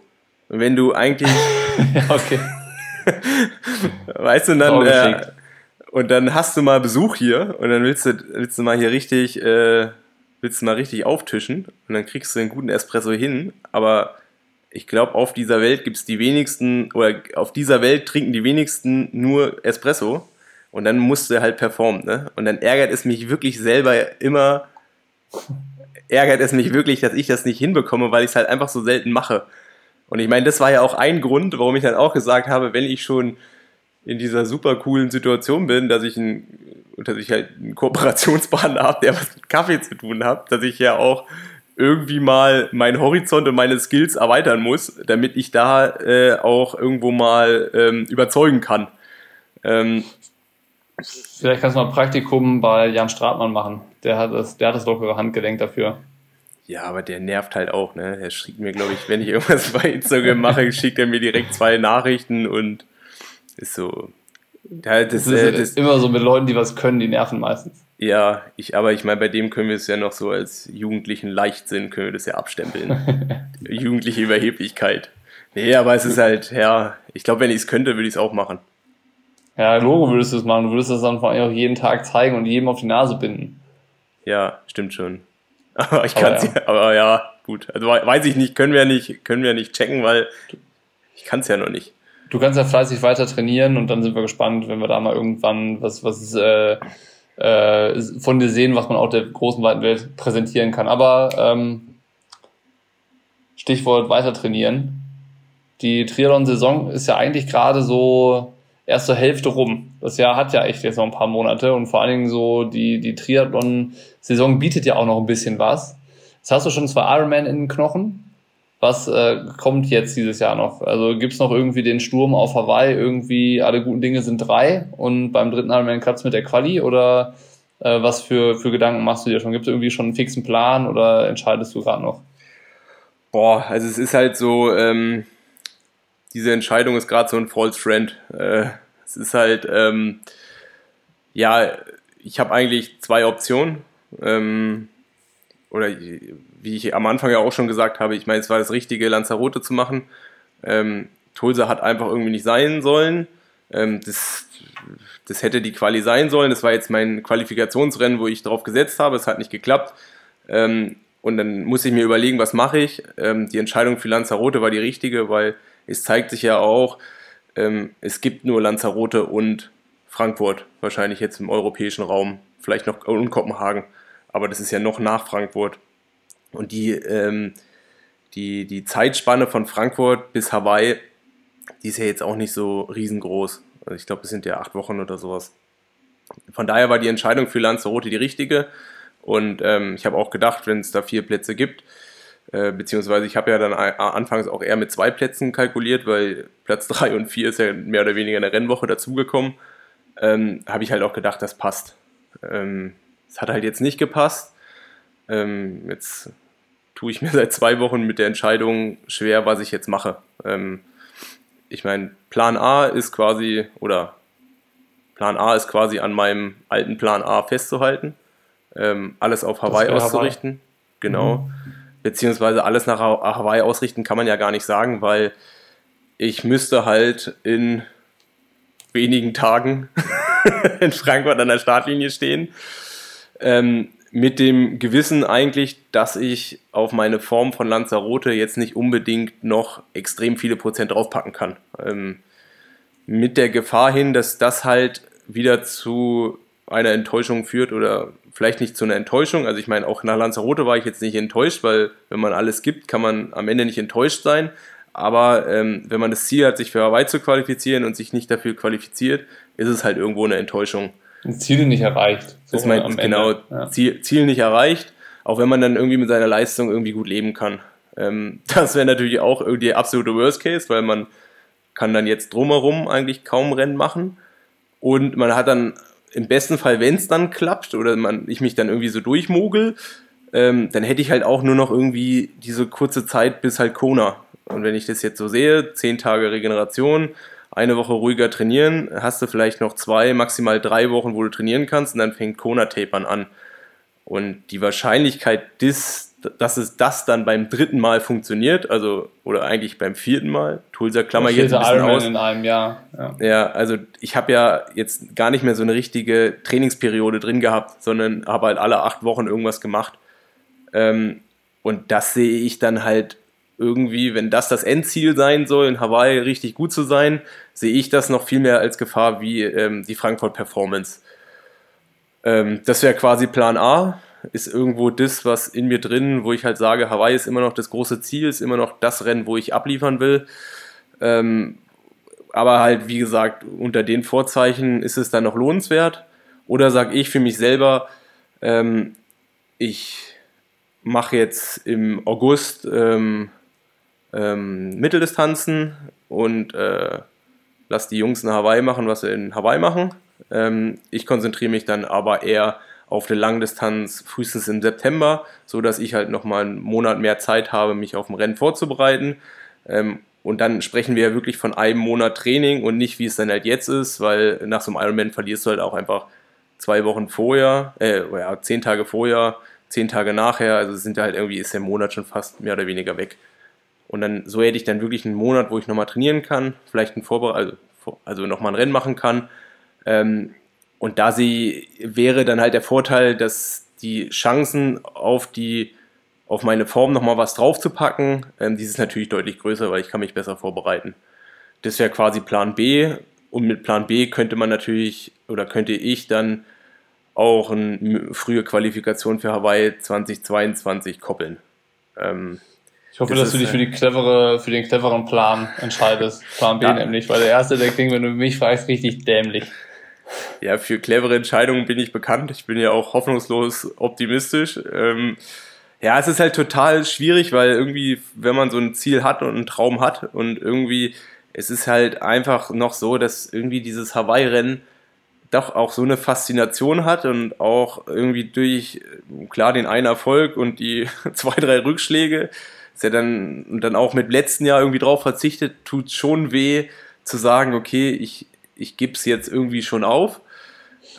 Wenn du eigentlich. [LAUGHS] okay. [LAUGHS] weißt du, dann, äh, und dann hast du mal Besuch hier und dann willst du, willst du mal hier richtig, äh, willst du mal richtig auftischen und dann kriegst du einen guten Espresso hin, aber ich glaube, auf dieser Welt gibt es die wenigsten, oder auf dieser Welt trinken die wenigsten nur Espresso und dann musst du halt performen, ne? Und dann ärgert es mich wirklich selber immer, ärgert es mich wirklich, dass ich das nicht hinbekomme, weil ich es halt einfach so selten mache. Und ich meine, das war ja auch ein Grund, warum ich dann auch gesagt habe, wenn ich schon in dieser super coolen Situation bin, dass ich, ein, dass ich halt einen Kooperationspartner habe, der was mit Kaffee zu tun hat, dass ich ja auch irgendwie mal meinen Horizont und meine Skills erweitern muss, damit ich da äh, auch irgendwo mal ähm, überzeugen kann. Ähm, Vielleicht kannst du mal ein Praktikum bei Jan Stratmann machen. Der hat das, der hat das lockere Handgelenk dafür. Ja, aber der nervt halt auch, ne? Er schickt mir, glaube ich, wenn ich irgendwas [LAUGHS] bei Instagram mache, schickt er mir direkt zwei Nachrichten und ist so. Ja, das, das, ist, äh, das, immer so mit Leuten, die was können, die nerven meistens. Ja, ich, aber ich meine, bei dem können wir es ja noch so als jugendlichen Leichtsinn, können wir das ja abstempeln. [LAUGHS] Jugendliche Überheblichkeit. Nee, aber es ist halt, ja, ich glaube, wenn ich es könnte, würde ich es auch machen. Ja, Logo würdest du es machen. Du würdest das dann vor allem auch jeden Tag zeigen und jedem auf die Nase binden. Ja, stimmt schon. Aber ich kann es ja. aber ja, gut. Also weiß ich nicht, können wir nicht, können wir nicht checken, weil ich kann es ja noch nicht. Du kannst ja fleißig weiter trainieren und dann sind wir gespannt, wenn wir da mal irgendwann was, was äh, äh, von dir sehen, was man auch der großen weiten Welt präsentieren kann. Aber ähm, Stichwort weiter trainieren. Die Triathlon-Saison ist ja eigentlich gerade so erst zur Hälfte rum. Das Jahr hat ja echt jetzt noch ein paar Monate und vor allen Dingen so die, die Triathlon-Saison bietet ja auch noch ein bisschen was. Jetzt hast du schon zwei Ironman in den Knochen. Was äh, kommt jetzt dieses Jahr noch? Also gibt's noch irgendwie den Sturm auf Hawaii, irgendwie alle guten Dinge sind drei und beim dritten Ironman klappt's mit der Quali oder äh, was für, für Gedanken machst du dir schon? Gibt es irgendwie schon einen fixen Plan oder entscheidest du gerade noch? Boah, also es ist halt so, ähm, diese Entscheidung ist gerade so ein False Friend. Äh, es ist halt, ähm, ja, ich habe eigentlich zwei Optionen. Ähm, oder wie ich am Anfang ja auch schon gesagt habe, ich meine, es war das Richtige, Lanzarote zu machen. Ähm, Tulsa hat einfach irgendwie nicht sein sollen. Ähm, das, das hätte die Quali sein sollen. Das war jetzt mein Qualifikationsrennen, wo ich drauf gesetzt habe. Es hat nicht geklappt. Ähm, und dann muss ich mir überlegen, was mache ich. Ähm, die Entscheidung für Lanzarote war die richtige, weil es zeigt sich ja auch, ähm, es gibt nur Lanzarote und Frankfurt, wahrscheinlich jetzt im europäischen Raum, vielleicht noch und Kopenhagen, aber das ist ja noch nach Frankfurt. Und die, ähm, die, die Zeitspanne von Frankfurt bis Hawaii, die ist ja jetzt auch nicht so riesengroß. Also ich glaube, es sind ja acht Wochen oder sowas. Von daher war die Entscheidung für Lanzarote die richtige. Und ähm, ich habe auch gedacht, wenn es da vier Plätze gibt, äh, beziehungsweise ich habe ja dann anfangs auch eher mit zwei Plätzen kalkuliert, weil Platz [LAUGHS] drei und vier ist ja mehr oder weniger eine Rennwoche dazugekommen, ähm, habe ich halt auch gedacht, das passt. Ähm, es hat halt jetzt nicht gepasst. Ähm, jetzt tue ich mir [LAUGHS] seit zwei Wochen mit der Entscheidung schwer, was ich jetzt mache. Ähm, ich meine, Plan A ist quasi, oder Plan A ist quasi an meinem alten Plan A festzuhalten, ähm, alles auf Hawaii auszurichten. Hawaii. Genau. Mhm. Beziehungsweise alles nach Hawaii ausrichten kann man ja gar nicht sagen, weil ich müsste halt in wenigen Tagen [LAUGHS] in Frankfurt an der Startlinie stehen. Ähm, mit dem Gewissen eigentlich, dass ich auf meine Form von Lanzarote jetzt nicht unbedingt noch extrem viele Prozent draufpacken kann. Ähm, mit der Gefahr hin, dass das halt wieder zu einer Enttäuschung führt oder vielleicht nicht zu einer Enttäuschung. Also ich meine, auch nach Lanzarote war ich jetzt nicht enttäuscht, weil wenn man alles gibt, kann man am Ende nicht enttäuscht sein. Aber ähm, wenn man das Ziel hat, sich für Hawaii zu qualifizieren und sich nicht dafür qualifiziert, ist es halt irgendwo eine Enttäuschung. Ziel nicht erreicht. So ist mein, genau, ja. Ziel, Ziel nicht erreicht, auch wenn man dann irgendwie mit seiner Leistung irgendwie gut leben kann. Ähm, [LAUGHS] das wäre natürlich auch irgendwie der absolute Worst Case, weil man kann dann jetzt drumherum eigentlich kaum Rennen machen. Und man hat dann im besten Fall, wenn es dann klappt oder man, ich mich dann irgendwie so durchmogel, ähm, dann hätte ich halt auch nur noch irgendwie diese kurze Zeit bis halt Kona. Und wenn ich das jetzt so sehe, zehn Tage Regeneration, eine Woche ruhiger trainieren, hast du vielleicht noch zwei, maximal drei Wochen, wo du trainieren kannst und dann fängt Kona-Tapern an. Und die Wahrscheinlichkeit, dass, dass es das dann beim dritten Mal funktioniert, also oder eigentlich beim vierten Mal, Tulsa Klammer jetzt ein bisschen aus. in einem Jahr. Ja, ja also ich habe ja jetzt gar nicht mehr so eine richtige Trainingsperiode drin gehabt, sondern habe halt alle acht Wochen irgendwas gemacht. Ähm, und das sehe ich dann halt irgendwie, wenn das das Endziel sein soll, in Hawaii richtig gut zu sein, sehe ich das noch viel mehr als Gefahr wie ähm, die Frankfurt Performance. Ähm, das wäre quasi Plan A, ist irgendwo das, was in mir drin, wo ich halt sage, Hawaii ist immer noch das große Ziel, ist immer noch das Rennen, wo ich abliefern will. Ähm, aber halt, wie gesagt, unter den Vorzeichen ist es dann noch lohnenswert. Oder sage ich für mich selber, ähm, ich mache jetzt im August ähm, ähm, Mitteldistanzen und äh, lass die Jungs in Hawaii machen, was sie in Hawaii machen. Ähm, ich konzentriere mich dann aber eher auf eine Langdistanz frühestens im September, so dass ich halt nochmal einen Monat mehr Zeit habe, mich auf dem Rennen vorzubereiten. Ähm, und dann sprechen wir ja wirklich von einem Monat Training und nicht, wie es dann halt jetzt ist, weil nach so einem Ironman verlierst du halt auch einfach zwei Wochen vorher, äh, ja, zehn Tage vorher, zehn Tage nachher, also sind halt irgendwie, ist der Monat schon fast mehr oder weniger weg. Und dann, so hätte ich dann wirklich einen Monat, wo ich nochmal trainieren kann, vielleicht ein Vorbere also, also nochmal ein Rennen machen kann. Ähm, und da sie wäre dann halt der Vorteil, dass die Chancen auf die auf meine Form nochmal was draufzupacken, ähm, dieses ist natürlich deutlich größer, weil ich kann mich besser vorbereiten. Das wäre quasi Plan B und mit Plan B könnte man natürlich oder könnte ich dann auch eine frühe Qualifikation für Hawaii 2022 koppeln. Ähm, ich hoffe, dass du dich für, die clevere, für den cleveren Plan entscheidest. Plan B ja. nämlich, weil der erste, der klingt, wenn du mich fragst, richtig dämlich. Ja, für clevere Entscheidungen bin ich bekannt. Ich bin ja auch hoffnungslos optimistisch. Ähm, ja, es ist halt total schwierig, weil irgendwie, wenn man so ein Ziel hat und einen Traum hat und irgendwie, es ist halt einfach noch so, dass irgendwie dieses Hawaii-Rennen doch auch so eine Faszination hat und auch irgendwie durch, klar, den einen Erfolg und die [LAUGHS] zwei, drei Rückschläge ist ja dann, und dann auch mit letzten Jahr irgendwie drauf verzichtet, tut schon weh zu sagen, okay, ich, ich gebe es jetzt irgendwie schon auf.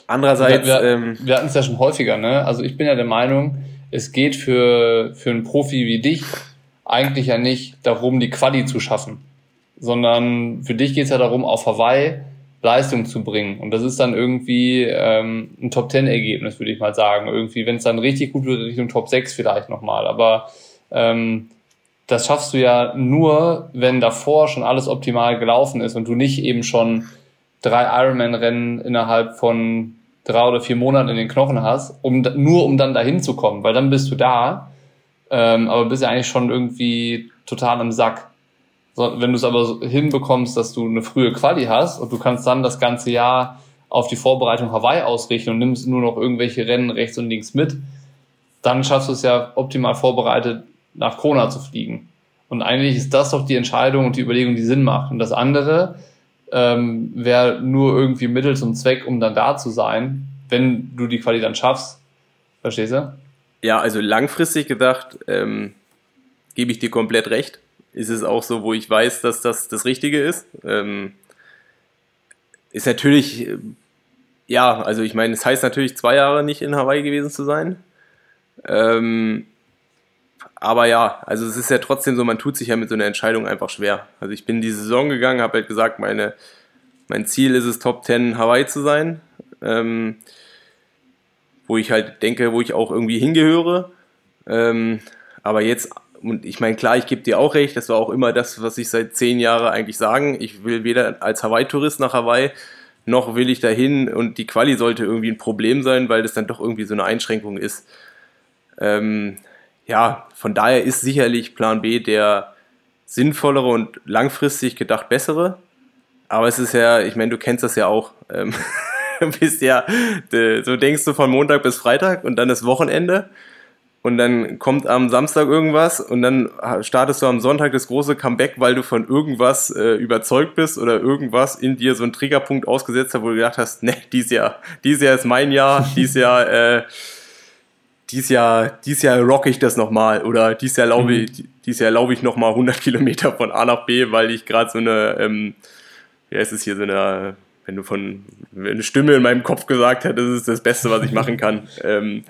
Andererseits. Wir, wir, ähm, wir hatten es ja schon häufiger, ne? Also ich bin ja der Meinung, es geht für, für einen Profi wie dich eigentlich ja nicht darum, die Quali zu schaffen, sondern für dich geht es ja darum, auf Hawaii Leistung zu bringen. Und das ist dann irgendwie ähm, ein Top-10-Ergebnis, würde ich mal sagen. Irgendwie, wenn es dann richtig gut wird, Richtung Top 6 vielleicht nochmal. Aber ähm, das schaffst du ja nur, wenn davor schon alles optimal gelaufen ist und du nicht eben schon drei Ironman-Rennen innerhalb von drei oder vier Monaten in den Knochen hast, um nur um dann dahin zu kommen, weil dann bist du da, ähm, aber bist ja eigentlich schon irgendwie total im Sack. So, wenn du es aber so hinbekommst, dass du eine frühe Quali hast und du kannst dann das ganze Jahr auf die Vorbereitung Hawaii ausrichten und nimmst nur noch irgendwelche Rennen rechts und links mit, dann schaffst du es ja optimal vorbereitet, nach Kona zu fliegen. Und eigentlich ist das doch die Entscheidung und die Überlegung, die Sinn macht. Und das andere, ähm, wäre nur irgendwie Mittel zum Zweck, um dann da zu sein, wenn du die Quali dann schaffst. Verstehst du? Ja, also langfristig gedacht, ähm, gebe ich dir komplett recht. Ist es auch so, wo ich weiß, dass das das Richtige ist. Ähm, ist natürlich, äh, ja, also ich meine, es heißt natürlich zwei Jahre nicht in Hawaii gewesen zu sein. Ähm, aber ja, also es ist ja trotzdem so, man tut sich ja mit so einer Entscheidung einfach schwer. Also ich bin die Saison gegangen, habe halt gesagt, meine, mein Ziel ist es, Top 10 Hawaii zu sein. Ähm, wo ich halt denke, wo ich auch irgendwie hingehöre. Ähm, aber jetzt, und ich meine, klar, ich gebe dir auch recht, das war auch immer das, was ich seit zehn Jahren eigentlich sagen. Ich will weder als Hawaii-Tourist nach Hawaii, noch will ich dahin und die Quali sollte irgendwie ein Problem sein, weil das dann doch irgendwie so eine Einschränkung ist. Ähm, ja, von daher ist sicherlich Plan B der sinnvollere und langfristig gedacht bessere. Aber es ist ja, ich meine, du kennst das ja auch. Ähm, [LAUGHS] bist ja, so denkst du von Montag bis Freitag und dann ist Wochenende. Und dann kommt am Samstag irgendwas und dann startest du am Sonntag das große Comeback, weil du von irgendwas äh, überzeugt bist oder irgendwas in dir so einen Triggerpunkt ausgesetzt hat, wo du gedacht hast, ne, dieses Jahr, dieses Jahr ist mein Jahr, dieses Jahr äh, dies Jahr, dies Jahr rock ich das nochmal oder dies Jahr laufe mhm. ich, dies Jahr laufe ich nochmal 100 Kilometer von A nach B, weil ich gerade so eine, ähm, wie heißt es hier, so eine, wenn du von, eine Stimme in meinem Kopf gesagt hat, das ist das Beste, was ich machen kann. [LAUGHS] ähm,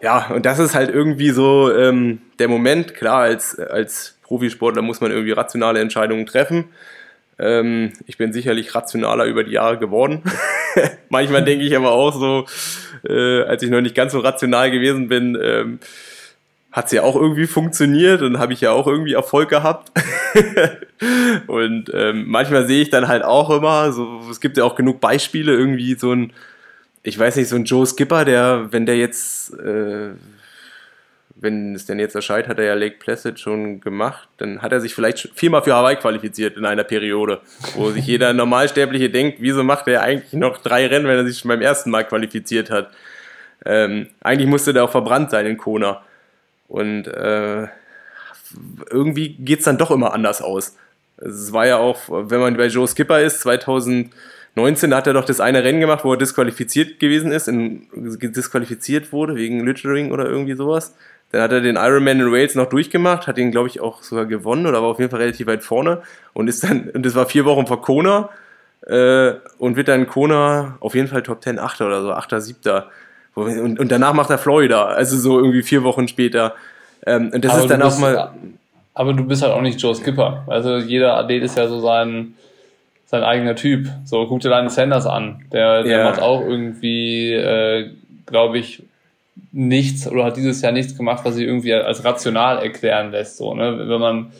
ja, und das ist halt irgendwie so ähm, der Moment. Klar, als, als Profisportler muss man irgendwie rationale Entscheidungen treffen. Ähm, ich bin sicherlich rationaler über die Jahre geworden. [LAUGHS] [LAUGHS] Manchmal denke ich aber auch so, äh, als ich noch nicht ganz so rational gewesen bin, ähm, hat es ja auch irgendwie funktioniert und habe ich ja auch irgendwie Erfolg gehabt. [LAUGHS] und ähm, manchmal sehe ich dann halt auch immer, so, es gibt ja auch genug Beispiele, irgendwie so ein, ich weiß nicht, so ein Joe Skipper, der, wenn der jetzt, äh, wenn es denn jetzt erscheint, hat er ja Lake Placid schon gemacht, dann hat er sich vielleicht viermal für Hawaii qualifiziert in einer Periode, wo sich jeder [LAUGHS] Normalsterbliche denkt, wieso macht er eigentlich noch drei Rennen, wenn er sich schon beim ersten Mal qualifiziert hat. Ähm, eigentlich musste der auch verbrannt sein in Kona. Und äh, irgendwie geht es dann doch immer anders aus. Es war ja auch, wenn man bei Joe Skipper ist, 2019 hat er doch das eine Rennen gemacht, wo er disqualifiziert gewesen ist, in, disqualifiziert wurde wegen Littering oder irgendwie sowas. Dann hat er den Ironman in Wales noch durchgemacht, hat ihn, glaube ich, auch sogar gewonnen oder war auf jeden Fall relativ weit vorne und ist dann, und das war vier Wochen vor Kona äh, und wird dann Kona auf jeden Fall Top 10 Achter oder so, Achter, Siebter. Und, und danach macht er Florida, also so irgendwie vier Wochen später. Ähm, und das aber ist dann auch mal. Aber du bist halt auch nicht Joe Skipper. Also jeder Athlet ist ja so sein, sein eigener Typ. So, guck dir Lionel Sanders an. Der, der ja. macht auch irgendwie, äh, glaube ich, nichts oder hat dieses Jahr nichts gemacht, was sich irgendwie als rational erklären lässt. So, ne? Wenn man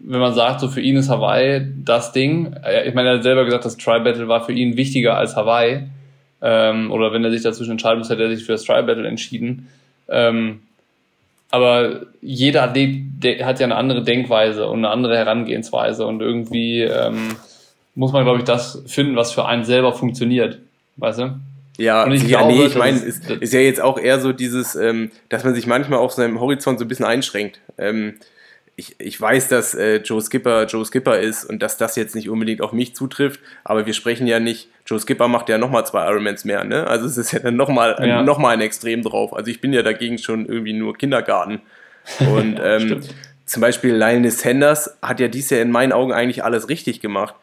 wenn man sagt, so für ihn ist Hawaii das Ding, ich meine, er hat selber gesagt, das Tri-Battle war für ihn wichtiger als Hawaii, ähm, oder wenn er sich dazwischen entscheiden muss, hätte er sich für das Tri-Battle entschieden. Ähm, aber jeder Athlet hat ja eine andere Denkweise und eine andere Herangehensweise und irgendwie ähm, muss man, glaube ich, das finden, was für einen selber funktioniert, weißt du? Ja, und ich ja, glaube, nee, ich meine, ist, ist ja jetzt auch eher so dieses, ähm, dass man sich manchmal auf seinem Horizont so ein bisschen einschränkt. Ähm, ich, ich weiß, dass äh, Joe Skipper Joe Skipper ist und dass das jetzt nicht unbedingt auf mich zutrifft, aber wir sprechen ja nicht, Joe Skipper macht ja nochmal zwei Ironmans mehr, ne? Also es ist ja dann nochmal ja. noch ein Extrem drauf. Also ich bin ja dagegen schon irgendwie nur Kindergarten. Und [LAUGHS] ähm, zum Beispiel Lionel Sanders hat ja dies Jahr in meinen Augen eigentlich alles richtig gemacht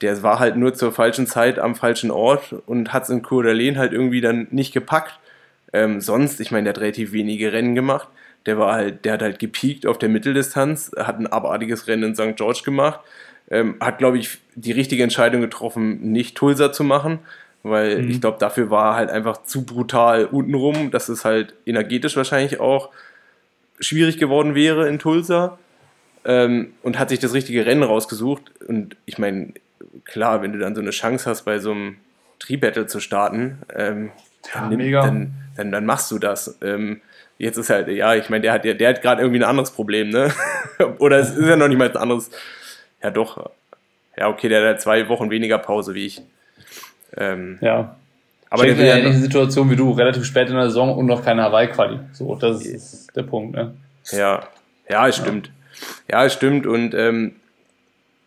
der war halt nur zur falschen Zeit am falschen Ort und hat es in d'Alene halt irgendwie dann nicht gepackt. Ähm, sonst, ich meine, der hat relativ wenige Rennen gemacht. Der war halt, der hat halt gepiekt auf der Mitteldistanz, hat ein abartiges Rennen in St. George gemacht. ähm, hat, glaube ich, die richtige Entscheidung getroffen, nicht Tulsa zu machen, weil mhm. ich glaube, dafür war halt einfach zu brutal untenrum, dass es halt energetisch wahrscheinlich auch schwierig geworden wäre in Tulsa ähm, und hat sich das richtige Rennen rausgesucht. Und ich meine, klar, wenn du dann so eine Chance hast, bei so einem Tree-Battle zu starten, ähm, ja, dann, dann, dann, dann, machst du das. Ähm, jetzt ist halt, ja, ich meine, der hat, der, der hat gerade irgendwie ein anderes Problem, ne? [LAUGHS] Oder es ist ja noch nicht mal ein anderes. Ja, doch. Ja, okay, der hat zwei Wochen weniger Pause wie ich. Ähm, ja. Aber ich denke, eine ähnliche Situation wie du, relativ spät in der Saison und noch keine Hawaii-Quali. So, das ist der Punkt, ne? Ja, ja, es stimmt. Ja, es stimmt. Und ähm,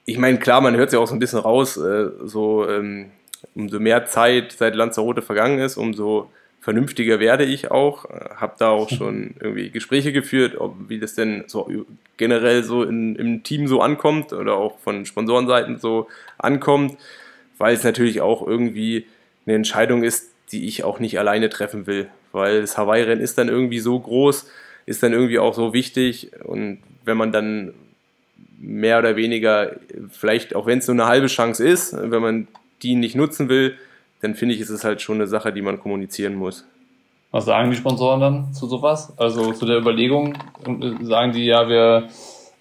ich meine, klar, man hört es ja auch so ein bisschen raus, äh, so ähm, umso mehr Zeit seit Lanzarote vergangen ist, umso vernünftiger werde ich auch. Äh, habe da auch [LAUGHS] schon irgendwie Gespräche geführt, ob, wie das denn so generell so in, im Team so ankommt oder auch von Sponsorenseiten so ankommt, weil es natürlich auch irgendwie eine Entscheidung ist, die ich auch nicht alleine treffen will, weil das Hawaii-Rennen ist dann irgendwie so groß, ist dann irgendwie auch so wichtig und wenn man dann mehr oder weniger, vielleicht auch wenn es nur eine halbe Chance ist, wenn man die nicht nutzen will, dann finde ich, ist es halt schon eine Sache, die man kommunizieren muss. Was sagen die Sponsoren dann zu sowas? Also zu der Überlegung, sagen die, ja, wir,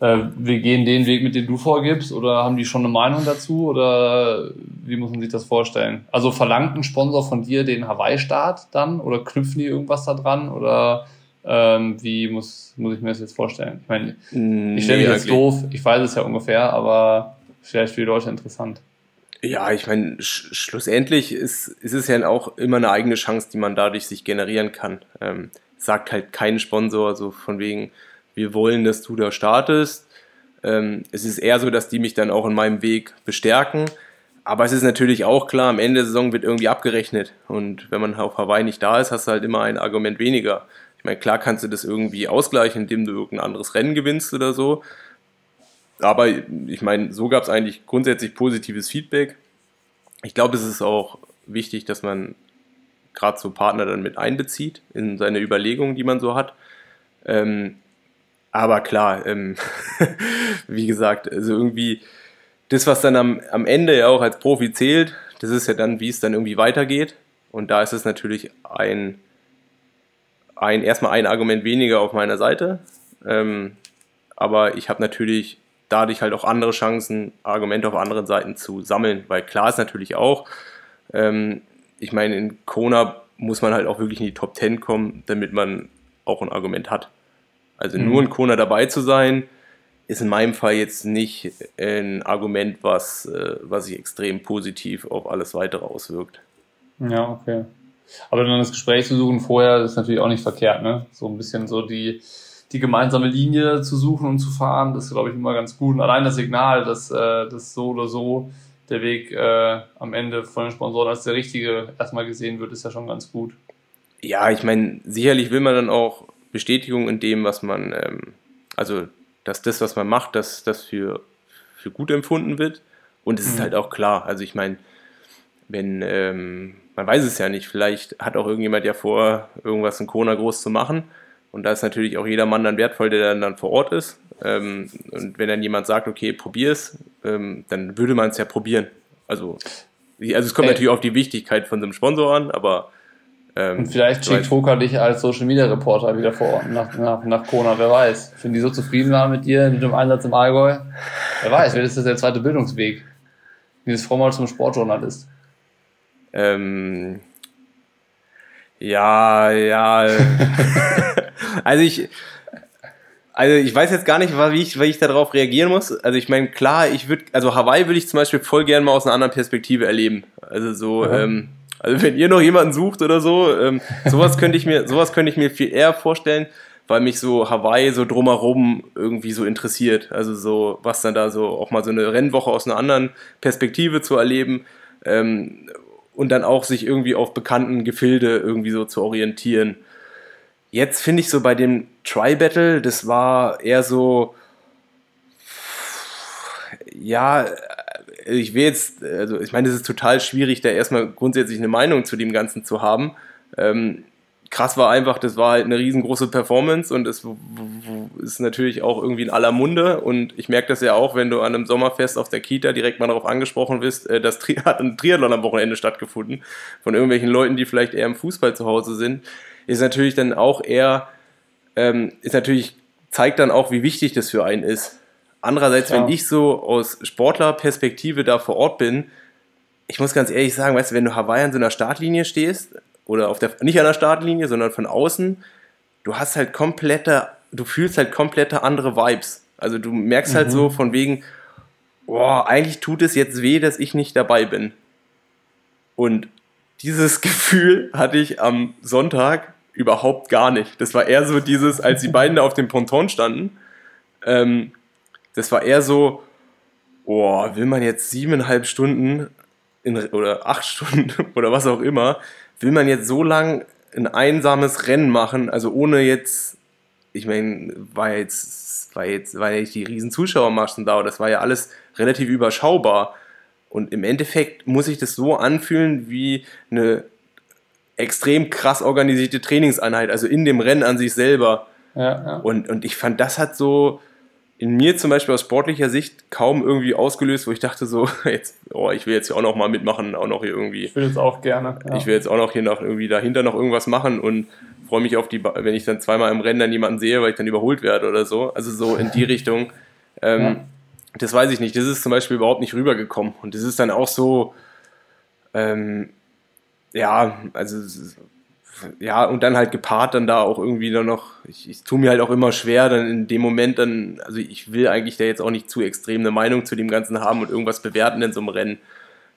äh, wir gehen den Weg, mit dem du vorgibst, oder haben die schon eine Meinung dazu, oder wie muss man sich das vorstellen? Also verlangt ein Sponsor von dir den Hawaii-Start dann, oder knüpfen die irgendwas da dran, oder ähm, wie muss, muss ich mir das jetzt vorstellen? Ich meine, mm, ich stelle mich jetzt doof, ich weiß es ja ungefähr, aber vielleicht für die Leute interessant. Ja, ich meine, sch schlussendlich ist, ist es ja auch immer eine eigene Chance, die man dadurch sich generieren kann. Ähm, sagt halt kein Sponsor so von wegen, wir wollen, dass du da startest. Ähm, es ist eher so, dass die mich dann auch in meinem Weg bestärken. Aber es ist natürlich auch klar, am Ende der Saison wird irgendwie abgerechnet. Und wenn man auf Hawaii nicht da ist, hast du halt immer ein Argument weniger. Ich meine, klar kannst du das irgendwie ausgleichen, indem du irgendein anderes Rennen gewinnst oder so. Aber ich meine, so gab es eigentlich grundsätzlich positives Feedback. Ich glaube, es ist auch wichtig, dass man gerade so Partner dann mit einbezieht in seine Überlegungen, die man so hat. Ähm, aber klar, ähm, [LAUGHS] wie gesagt, also irgendwie das, was dann am, am Ende ja auch als Profi zählt, das ist ja dann, wie es dann irgendwie weitergeht. Und da ist es natürlich ein, ein erstmal ein Argument weniger auf meiner Seite. Ähm, aber ich habe natürlich dadurch halt auch andere Chancen, Argumente auf anderen Seiten zu sammeln. Weil klar ist natürlich auch, ähm, ich meine, in Kona muss man halt auch wirklich in die Top 10 kommen, damit man auch ein Argument hat. Also mhm. nur in Kona dabei zu sein, ist in meinem Fall jetzt nicht ein Argument, was, äh, was sich extrem positiv auf alles weitere auswirkt. Ja, okay. Aber dann das Gespräch zu suchen vorher, ist natürlich auch nicht verkehrt, ne? So ein bisschen so die, die gemeinsame Linie zu suchen und zu fahren, das ist, glaube ich, immer ganz gut. Und allein das Signal, dass, äh, dass so oder so der Weg äh, am Ende von den Sponsoren als der richtige erstmal gesehen wird, ist ja schon ganz gut. Ja, ich meine, sicherlich will man dann auch Bestätigung in dem, was man, ähm, also dass das, was man macht, dass das für, für gut empfunden wird. Und es mhm. ist halt auch klar, also ich meine, wenn, ähm, man weiß es ja nicht, vielleicht hat auch irgendjemand ja vor, irgendwas in Kona groß zu machen und da ist natürlich auch jeder Mann dann wertvoll, der dann, dann vor Ort ist. Ähm, und wenn dann jemand sagt, okay, probier es, ähm, dann würde man es ja probieren. Also, also es kommt Ey. natürlich auf die Wichtigkeit von so einem Sponsor an, aber. Ähm, und vielleicht schickt Foka dich als Social Media Reporter wieder vor Ort nach, nach, nach Kona, wer weiß. Wenn die so zufrieden waren mit dir, mit dem Einsatz im Allgäu, wer weiß, vielleicht ist das der zweite Bildungsweg. Dieses Frau mal zum Sportjournalist. Ähm, ja, ja. [LAUGHS] Also ich, also ich weiß jetzt gar nicht, wie ich, wie ich darauf reagieren muss. Also ich meine, klar, ich würde, also Hawaii würde ich zum Beispiel voll gerne mal aus einer anderen Perspektive erleben. Also so, ja. ähm, also wenn ihr noch jemanden sucht oder so, ähm, sowas könnte ich mir, sowas könnte ich mir viel eher vorstellen, weil mich so Hawaii so drumherum irgendwie so interessiert. Also so, was dann da so auch mal so eine Rennwoche aus einer anderen Perspektive zu erleben. Ähm, und dann auch sich irgendwie auf bekannten Gefilde irgendwie so zu orientieren. Jetzt finde ich so bei dem Tri-Battle, das war eher so, ja, ich will jetzt, also ich meine, es ist total schwierig, da erstmal grundsätzlich eine Meinung zu dem Ganzen zu haben. Ähm, krass war einfach, das war halt eine riesengroße Performance und es ist natürlich auch irgendwie in aller Munde und ich merke das ja auch, wenn du an einem Sommerfest auf der Kita direkt mal darauf angesprochen wirst, äh, das Tri [LAUGHS] hat ein Triathlon am Wochenende stattgefunden von irgendwelchen Leuten, die vielleicht eher im Fußball zu Hause sind, ist natürlich dann auch eher, ähm, ist natürlich, zeigt dann auch, wie wichtig das für einen ist. Andererseits, ja. wenn ich so aus Sportlerperspektive da vor Ort bin, ich muss ganz ehrlich sagen, weißt du, wenn du Hawaii an so einer Startlinie stehst, oder auf der, nicht an der Startlinie, sondern von außen, du hast halt komplette, du fühlst halt komplette andere Vibes. Also du merkst halt mhm. halt so von wegen, boah, eigentlich tut es jetzt weh, dass ich nicht dabei bin. Und dieses [LAUGHS] Gefühl hatte ich am Sonntag überhaupt gar nicht. Das war eher so dieses, als die beiden da auf dem Ponton standen, ähm, das war eher so, boah, will man jetzt siebeneinhalb Stunden in, oder acht [LAUGHS] Stunden oder was auch immer, will man jetzt so lang ein einsames Rennen machen, also ohne jetzt, ich meine, war jetzt, war jetzt, war nicht die riesen Zuschauermaschen da, das war ja alles relativ überschaubar. Und im Endeffekt muss ich das so anfühlen wie eine extrem krass organisierte Trainingseinheit, also in dem Rennen an sich selber. Ja, ja. Und, und ich fand, das hat so, in mir zum Beispiel aus sportlicher Sicht kaum irgendwie ausgelöst, wo ich dachte so, [LAUGHS] jetzt, oh, ich will jetzt hier auch noch mal mitmachen, auch noch hier irgendwie. Ich will jetzt auch gerne. Ja. Ich will jetzt auch noch hier noch irgendwie dahinter noch irgendwas machen und freue mich auf die, wenn ich dann zweimal im Rennen dann jemanden sehe, weil ich dann überholt werde oder so. Also so in die Richtung. Ähm, ja. Das weiß ich nicht. Das ist zum Beispiel überhaupt nicht rübergekommen. Und das ist dann auch so, ähm, ja, also ja, und dann halt gepaart dann da auch irgendwie dann noch, ich, ich tue mir halt auch immer schwer, dann in dem Moment dann, also ich will eigentlich da jetzt auch nicht zu extrem eine Meinung zu dem Ganzen haben und irgendwas bewerten in so einem Rennen.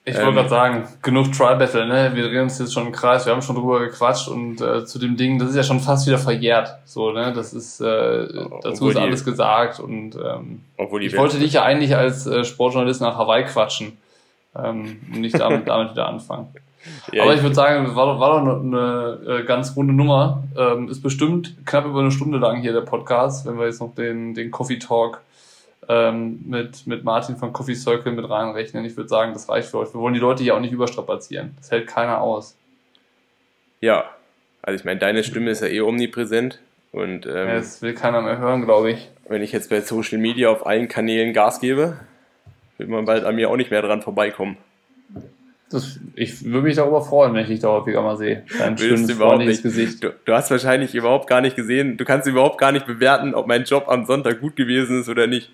Ich wollte ähm, gerade sagen, genug Trial Battle, ne? Wir drehen uns jetzt schon im Kreis, wir haben schon drüber gequatscht und äh, zu dem Ding, das ist ja schon fast wieder verjährt. So, ne? Das ist, äh, dazu ist alles gesagt und ähm, ich wollte dich ja eigentlich als äh, Sportjournalist nach Hawaii quatschen ähm, und nicht damit, [LAUGHS] damit wieder anfangen. Ja, Aber ich würde sagen, war doch, war doch eine, eine äh, ganz runde Nummer. Ähm, ist bestimmt knapp über eine Stunde lang hier der Podcast, wenn wir jetzt noch den, den Coffee Talk ähm, mit, mit Martin von Coffee Circle mit reinrechnen. Ich würde sagen, das reicht für euch. Wir wollen die Leute hier auch nicht überstrapazieren. Das hält keiner aus. Ja, also ich meine, deine Stimme ist ja eh omnipräsent. Und, ähm, ja, das will keiner mehr hören, glaube ich. Wenn ich jetzt bei Social Media auf allen Kanälen Gas gebe, wird man bald an mir auch nicht mehr dran vorbeikommen. Das, ich würde mich darüber freuen, wenn ich dich da häufiger mal sehe. Dein schönes, nicht. Gesicht. Du, du, hast wahrscheinlich überhaupt gar nicht gesehen, du kannst überhaupt gar nicht bewerten, ob mein Job am Sonntag gut gewesen ist oder nicht.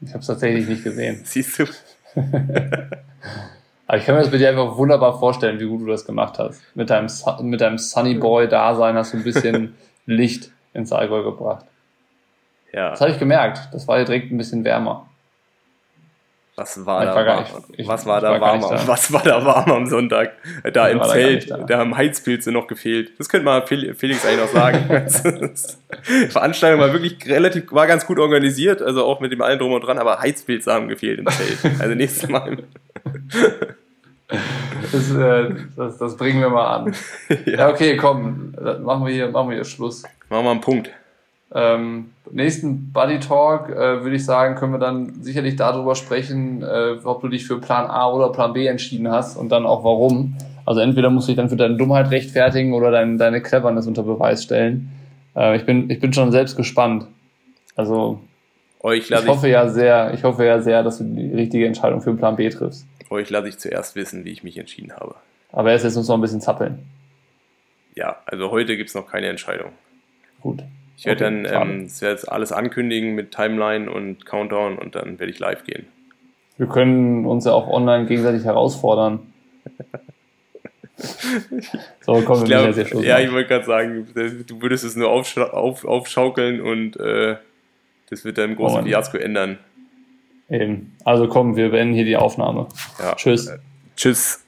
Ich habe es tatsächlich nicht gesehen. [LAUGHS] Siehst du? [LAUGHS] Aber ich kann mir das bei dir einfach wunderbar vorstellen, wie gut du das gemacht hast. Mit deinem, mit deinem Sunny Boy-Dasein hast du ein bisschen [LAUGHS] Licht ins Allgäu gebracht. Ja. Das habe ich gemerkt. Das war hier direkt ein bisschen wärmer. Was war, da, war, nicht, was war da warm? Da. Was war da warm am Sonntag? Da ich im Zelt, da, da, haben Heizpilze noch gefehlt. Das könnte mal Felix eigentlich noch sagen. [LAUGHS] Veranstaltung war wirklich relativ, war ganz gut organisiert, also auch mit dem allen drum und dran, aber Heizpilze haben gefehlt im Zelt. Also nächstes Mal. [LAUGHS] Das, äh, das, das, bringen wir mal an. [LAUGHS] ja. ja, okay, komm, machen wir hier, machen wir hier Schluss. Machen wir einen Punkt. Ähm, nächsten Buddy Talk äh, würde ich sagen, können wir dann sicherlich darüber sprechen, äh, ob du dich für Plan A oder Plan B entschieden hast und dann auch warum. Also entweder musst du dich dann für deine Dummheit rechtfertigen oder dein, deine Cleverness unter Beweis stellen. Äh, ich, bin, ich bin schon selbst gespannt. Also ich, ich hoffe ja sehr, ich hoffe ja sehr, dass du die richtige Entscheidung für Plan B triffst. Euch lasse ich zuerst wissen, wie ich mich entschieden habe. Aber erst jetzt muss noch ein bisschen zappeln. Ja, also heute gibt es noch keine Entscheidung. Gut. Ich werde okay, dann ähm, jetzt alles ankündigen mit Timeline und Countdown und dann werde ich live gehen. Wir können uns ja auch online gegenseitig herausfordern. [LAUGHS] so, komm, wir glaub, jetzt Ja, ich wollte gerade sagen, du würdest es nur aufscha auf, aufschaukeln und äh, das wird dann ein großes oh, Fiasko ändern. Eben. Also komm, wir beenden hier die Aufnahme. Ja. Tschüss. Äh, tschüss.